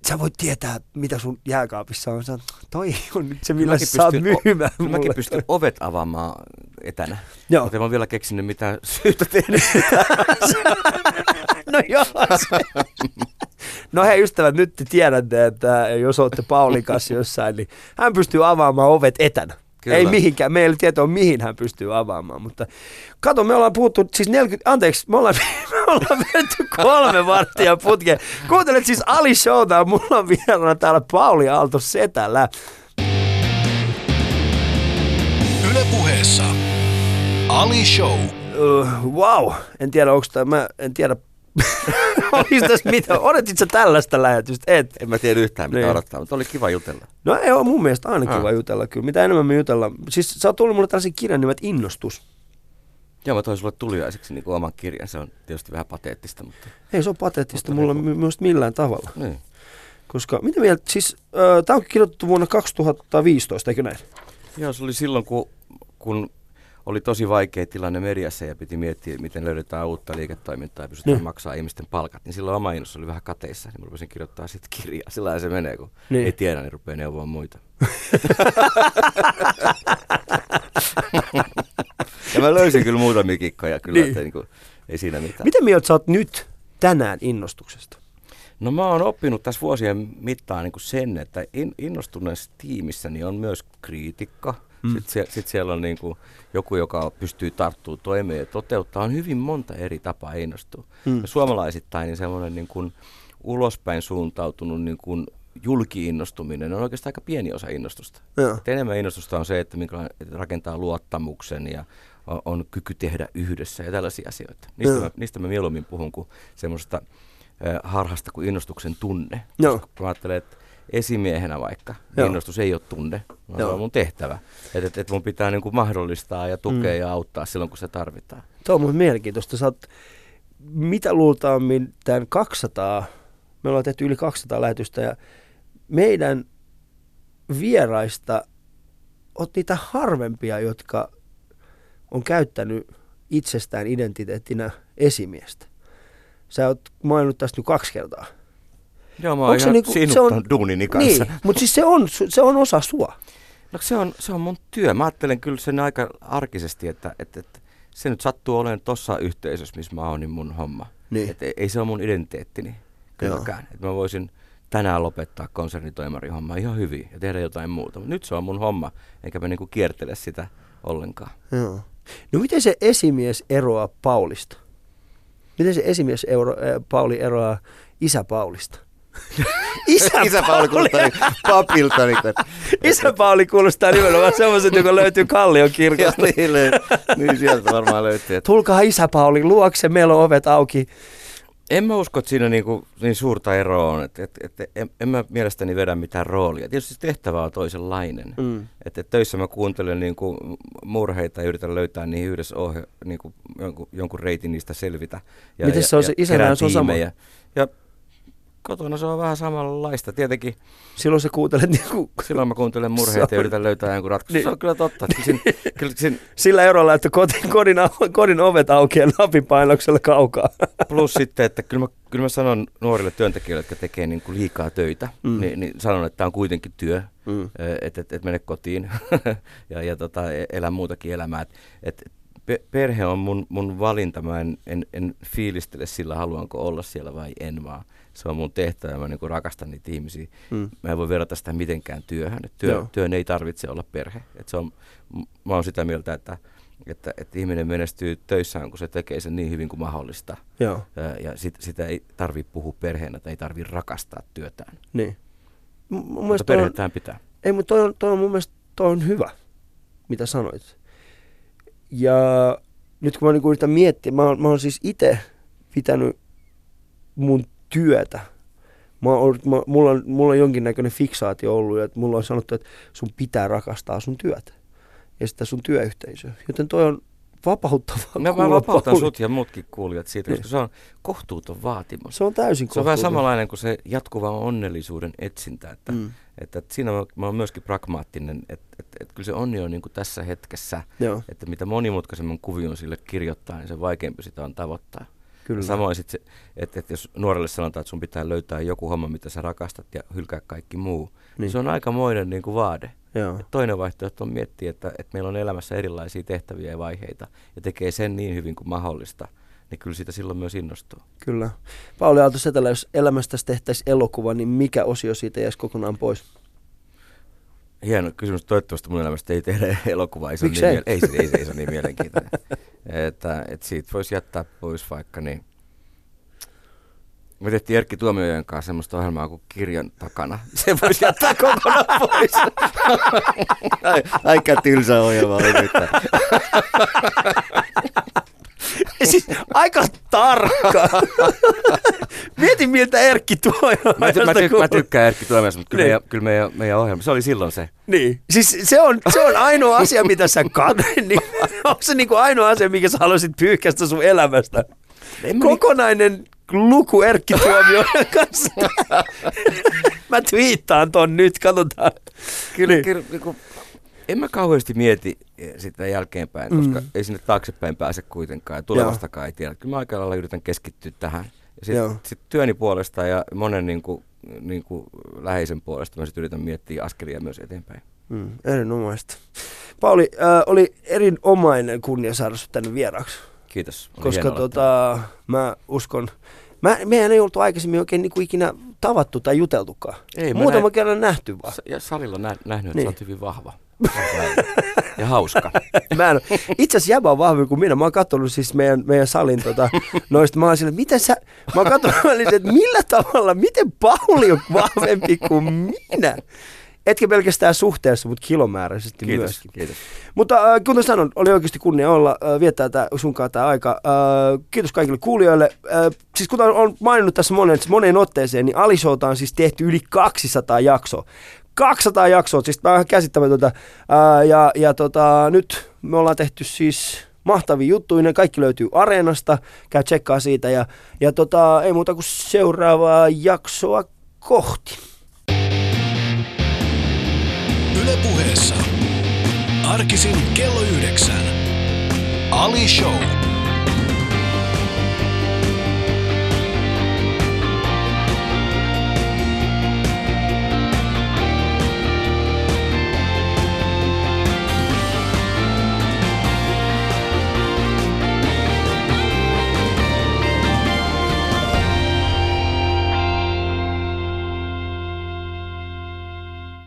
sä voit tietää, mitä sun jääkaapissa on. Sä, toi on nyt se, millä Mäkin sä saat pystyn o- myymään mulle. mäkin pystyn ovet avaamaan etänä. Joo. Mutta en vielä keksinyt mitään syytä tehdä. No joo. No hei ystävät, nyt te tiedätte, että jos olette Paulin kanssa jossain, niin hän pystyy avaamaan ovet etänä. Kyllä. Ei mihinkään, meillä ei ole tietoa mihin hän pystyy avaamaan, mutta kato, me ollaan puhuttu siis 40, anteeksi, me ollaan, me ollaan vedetty kolme varttia putkeen. Kuuntelet siis Ali Showta, mulla on vieraana täällä Pauli Aalto Setällä. Yle puheessa Ali Show. Uh, wow, en tiedä onko tämä, mä en tiedä, olisi tässä mitä, odotit sä tällaista lähetystä? Et. en mä tiedä yhtään mitä Niin. odottaa, mutta oli kiva jutella. No ei ole mun mielestä aina kiva Ah. jutella kyllä. Mitä enemmän me jutellaan. Siis sä oot tullut mulle tällaisen kirjan nimet Innostus. Joo, mä toin sulle tuliaiseksi niin oman kirjan. Se on tietysti vähän pateettista, mutta Ei se ole pateettista mulla niinku- my- myös millään tavalla. niin. Koska mitä mieltä, siis äh, tämä on kirjoitettu vuonna 2015, eikö näin? Joo, se oli silloin, kun, kun oli tosi vaikea tilanne mediassa ja piti miettiä, miten löydetään uutta liiketoimintaa ja pystytään Niin. maksaa ihmisten palkat. Niin silloin oma innos oli vähän kateissa, niin mä rupesin kirjoittaa sitten kirjaa. Sillä se menee, kun Niin. ei tiedä, niin rupeaa neuvoa muita. ja mä löysin kyllä muutamia kikkoja, kyllä, Niin. että niin kuin, ei siinä mitään. Mitä mieltä sä oot nyt tänään innostuksesta? No mä oon oppinut tässä vuosien mittaan niin kuin sen, että in, innostuneessa tiimissä niin on myös kriitikko. Mm. Sitten, sit siellä on niin kuin joku, joka pystyy tarttumaan toimeen ja toteuttaa. On hyvin monta eri tapaa innostua. Mm. Ja suomalaisittain niin semmoinen niin kuin ulospäin suuntautunut niin kuin julki-innostuminen on oikeastaan aika pieni osa innostusta. Joo. Et enemmän innostusta on se, että rakentaa luottamuksen ja on, on kyky tehdä yhdessä ja tällaisia asioita. Niistä, Joo. mä, niistä mä mieluummin puhun kuin semmoista harhasta kuin innostuksen tunne. Joo. Koska kun mä ajattelen, että esimiehenä vaikka, Joo. innostus ei ole tunne, vaan Joo. se on mun tehtävä. Että et, et mun pitää niinku mahdollistaa ja tukea Mm. mm. ja auttaa silloin, kun se tarvitaan. Tuo on mun mielenkiintoista. Sä oot, mitä luultaammin tämän 200, me ollaan tehty yli 200 lähetystä ja meidän vieraista on niitä harvempia, jotka on käyttänyt itsestään identiteettinä esimiestä. Sä oot maininnut tästä nyt kaksi kertaa. Joo, mä oon se niinku- se on- duunini kanssa. Niin, mutta siis se on, se on osa sua. No se on, se on mun työ. Mä ajattelen kyllä sen aika arkisesti, että, että, että se nyt sattuu olemaan tossa yhteisössä, missä mä oon, niin mun homma. Niin. Et ei, ei se ole mun identiteettini kylläkään. Että mä voisin tänään lopettaa konsernitoimarin homma ihan hyvin ja tehdä jotain muuta. Mutta nyt se on mun homma, enkä mä niinku kiertele sitä ollenkaan. Joo. No miten se esimies eroaa Paulista? Miten se esimies euro, äh, Pauli eroaa isä Paulista? isä, Pauli kuulostaa niin papilta. Niin kuin, isä Pauli kuulostaa nimenomaan semmoiset, joka löytyy Kallion kirkosta. niin, niin sieltä varmaan löytyy. Tulkaa isä Pauli luokse, meillä on ovet auki. En mä usko, että siinä niinku, niin suurta eroa on. Et, et, et, en, en mä mielestäni vedä mitään roolia. Tietysti tehtävä on toisenlainen. Mm. Et, et töissä mä kuuntelen niinku murheita ja yritän löytää niihin yhdessä ohje, niinku jonkun, jonkun reitin niistä selvitä. Ja, Mites ja, se on se ja isänään, kerään se on sama? Ja kotona se on vähän samanlaista. Tietenkin Silloin sä kuuntelet niinku, silloin mä kuuntelen Se murheita ja yritän löytää jonkun ratkaisun. Niin. Se on kyllä totta. Siinä, kyllä siinä, sillä erolla, että kodin, kodin, kodin ovet aukeaa napin painoksella kaukaa. Plus sitten, että kyllä mä, kyllä mä sanon nuorille työntekijöille, jotka tekee niin kuin liikaa töitä, Mm. niin, niin sanon, että tämä on kuitenkin työ, Mm. että et, et mene kotiin ja, ja tota, e- elä muutakin elämää. Et, et pe- perhe on mun, mun valinta, mä en, en, en fiilistele sillä, haluanko olla siellä vai en, vaan se on mun tehtävä, mä niin rakastan niitä ihmisiä. Mm. Mä en voi verrata sitä mitenkään työhön. Et työ, Joo. työn ei tarvitse olla perhe. Et se on, m- mä oon sitä mieltä, että, että, että ihminen menestyy töissään, kun se tekee sen niin hyvin kuin mahdollista. Joo, Ää, Ja sit, sitä ei tarvi puhua perheenä tai ei tarvi rakastaa työtään. niin. M- mun Mutta toi on, perhettään pitää. ei, mutta toi on, toi on mun mielestä toi on hyvä, mitä sanoit. Ja nyt kun mä niinku yritän miettiä, mä oon, mä oon siis itse pitänyt mun työtä. Mä oon, mä, mulla, on, mulla on jonkinnäköinen fiksaatio ollut, että mulla on sanottu, että sun pitää rakastaa sun työtä ja sitä sun työyhteisöä. Joten toi on vapauttavaa. Mä, kuulla, vapautan sut ja muutkin kuulijat siitä, Niin. koska se on kohtuuton vaatimus. Se on täysin Se on vähän kohtuuton. samanlainen kuin se jatkuva onnellisuuden etsintä, että, Mm. että, että siinä mä, mä oon myöskin pragmaattinen, että, että, että kyllä se onni on niin kuin tässä hetkessä, Joo, että mitä monimutkaisemman kuvion sille kirjoittaa, niin se vaikeampi sitä on tavoittaa. Kyllä. Samoin sitten että, että jos nuorelle sanotaan, että sun pitää löytää joku homma, mitä sä rakastat ja hylkää kaikki muu, niin. Niin. se on aikamoinen niin kuin vaade. Joo. Et toinen vaihtoehto on miettiä, että, että meillä on elämässä erilaisia tehtäviä ja vaiheita ja tekee sen niin hyvin kuin mahdollista, niin kyllä siitä silloin myös innostuu. Kyllä. Pauli Aalto Setälä, jos elämästä tehtäisiin elokuva, niin mikä osio siitä jäisi kokonaan pois? Hieno kysymys. Toivottavasti mun elämästä ei tehdä elokuvaa. Ei se, ole niin, Miksei? miele- ei, se, ei, se, ei se ole niin mielenkiintoinen. että, että siitä voisi jättää pois vaikka niin. Me tehtiin Erkki Tuomiojan kanssa semmoista ohjelmaa kuin Kirjan takana. Se voisi jättää kokonaan pois. Ai- Aika tylsä ohjelma oli nyt. Siis aika tarkka. Mieti miltä Erkki tuo. Mä, ty- mä, ty- mä tykkään Erkki Tuomiojan, mutta kyllä, Niin. meidän, kyllä meidän, meidän ohjelma, se oli silloin se. Niin. Siis se on, se on ainoa asia, mitä sä katsot. Niin, onko se niinku ainoa asia, mikä sä haluaisit pyyhkästä sun elämästä? Mä Kokonainen luku Erkki Tuomiojan kanssa. mä twiittaan ton nyt, katsotaan. Kyllä, Niin. kyllä niin kuin, en mä kauheasti mieti eh, sitä jälkeenpäin, koska Mm. ei sinne taaksepäin pääse kuitenkaan ja tulevastakaan ei tiedä. Kyllä mä aika lailla yritän keskittyä tähän. Sitten sit työni puolesta ja monen niin kuin, niin kuin läheisen puolesta mä sit yritän miettiä askelia myös eteenpäin. Mm, erinomaista. Pauli, äh, oli erinomainen kunnia saada sut tänne vieraaksi. Kiitos. Oli koska tota, mä uskon, mä, mehän ei oltu aikaisemmin oikein niinku ikinä tavattu tai juteltukaan. Ei, Muutama näin- kerran nähty vaan. Ja salilla nä- nähnyt, että Niin. sä oot hyvin vahva. Ja hauska. Mä en, itse asiassa jäbä on vahvempi kuin minä. Mä oon katsonut siis meidän, meidän salin tota, noista. Mä oon sille, miten sä, mä oon katsonut, että millä tavalla, miten Pauli on vahvempi kuin minä? Etkä pelkästään suhteessa, mutta kilomääräisesti Kiitos. myöskin. Kiitos. Mutta äh, kuten sanon, oli oikeasti kunnia olla, äh, viettää tää, sunkaan tämä aika. Äh, kiitos kaikille kuulijoille. Äh, siis kuten on maininnut tässä monen, moneen otteeseen, niin Alishouta on siis tehty yli 200 jaksoa. 200 jaksoa, siis vähän käsittämätöntä. Äh, ja ja tota, nyt me ollaan tehty siis mahtavia juttuja, ne kaikki löytyy Areenasta, käy tsekkaa siitä ja, ja tota, ei muuta kuin seuraavaa jaksoa kohti. Yle puheessa. Arkisin kello yhdeksän. Ali Show.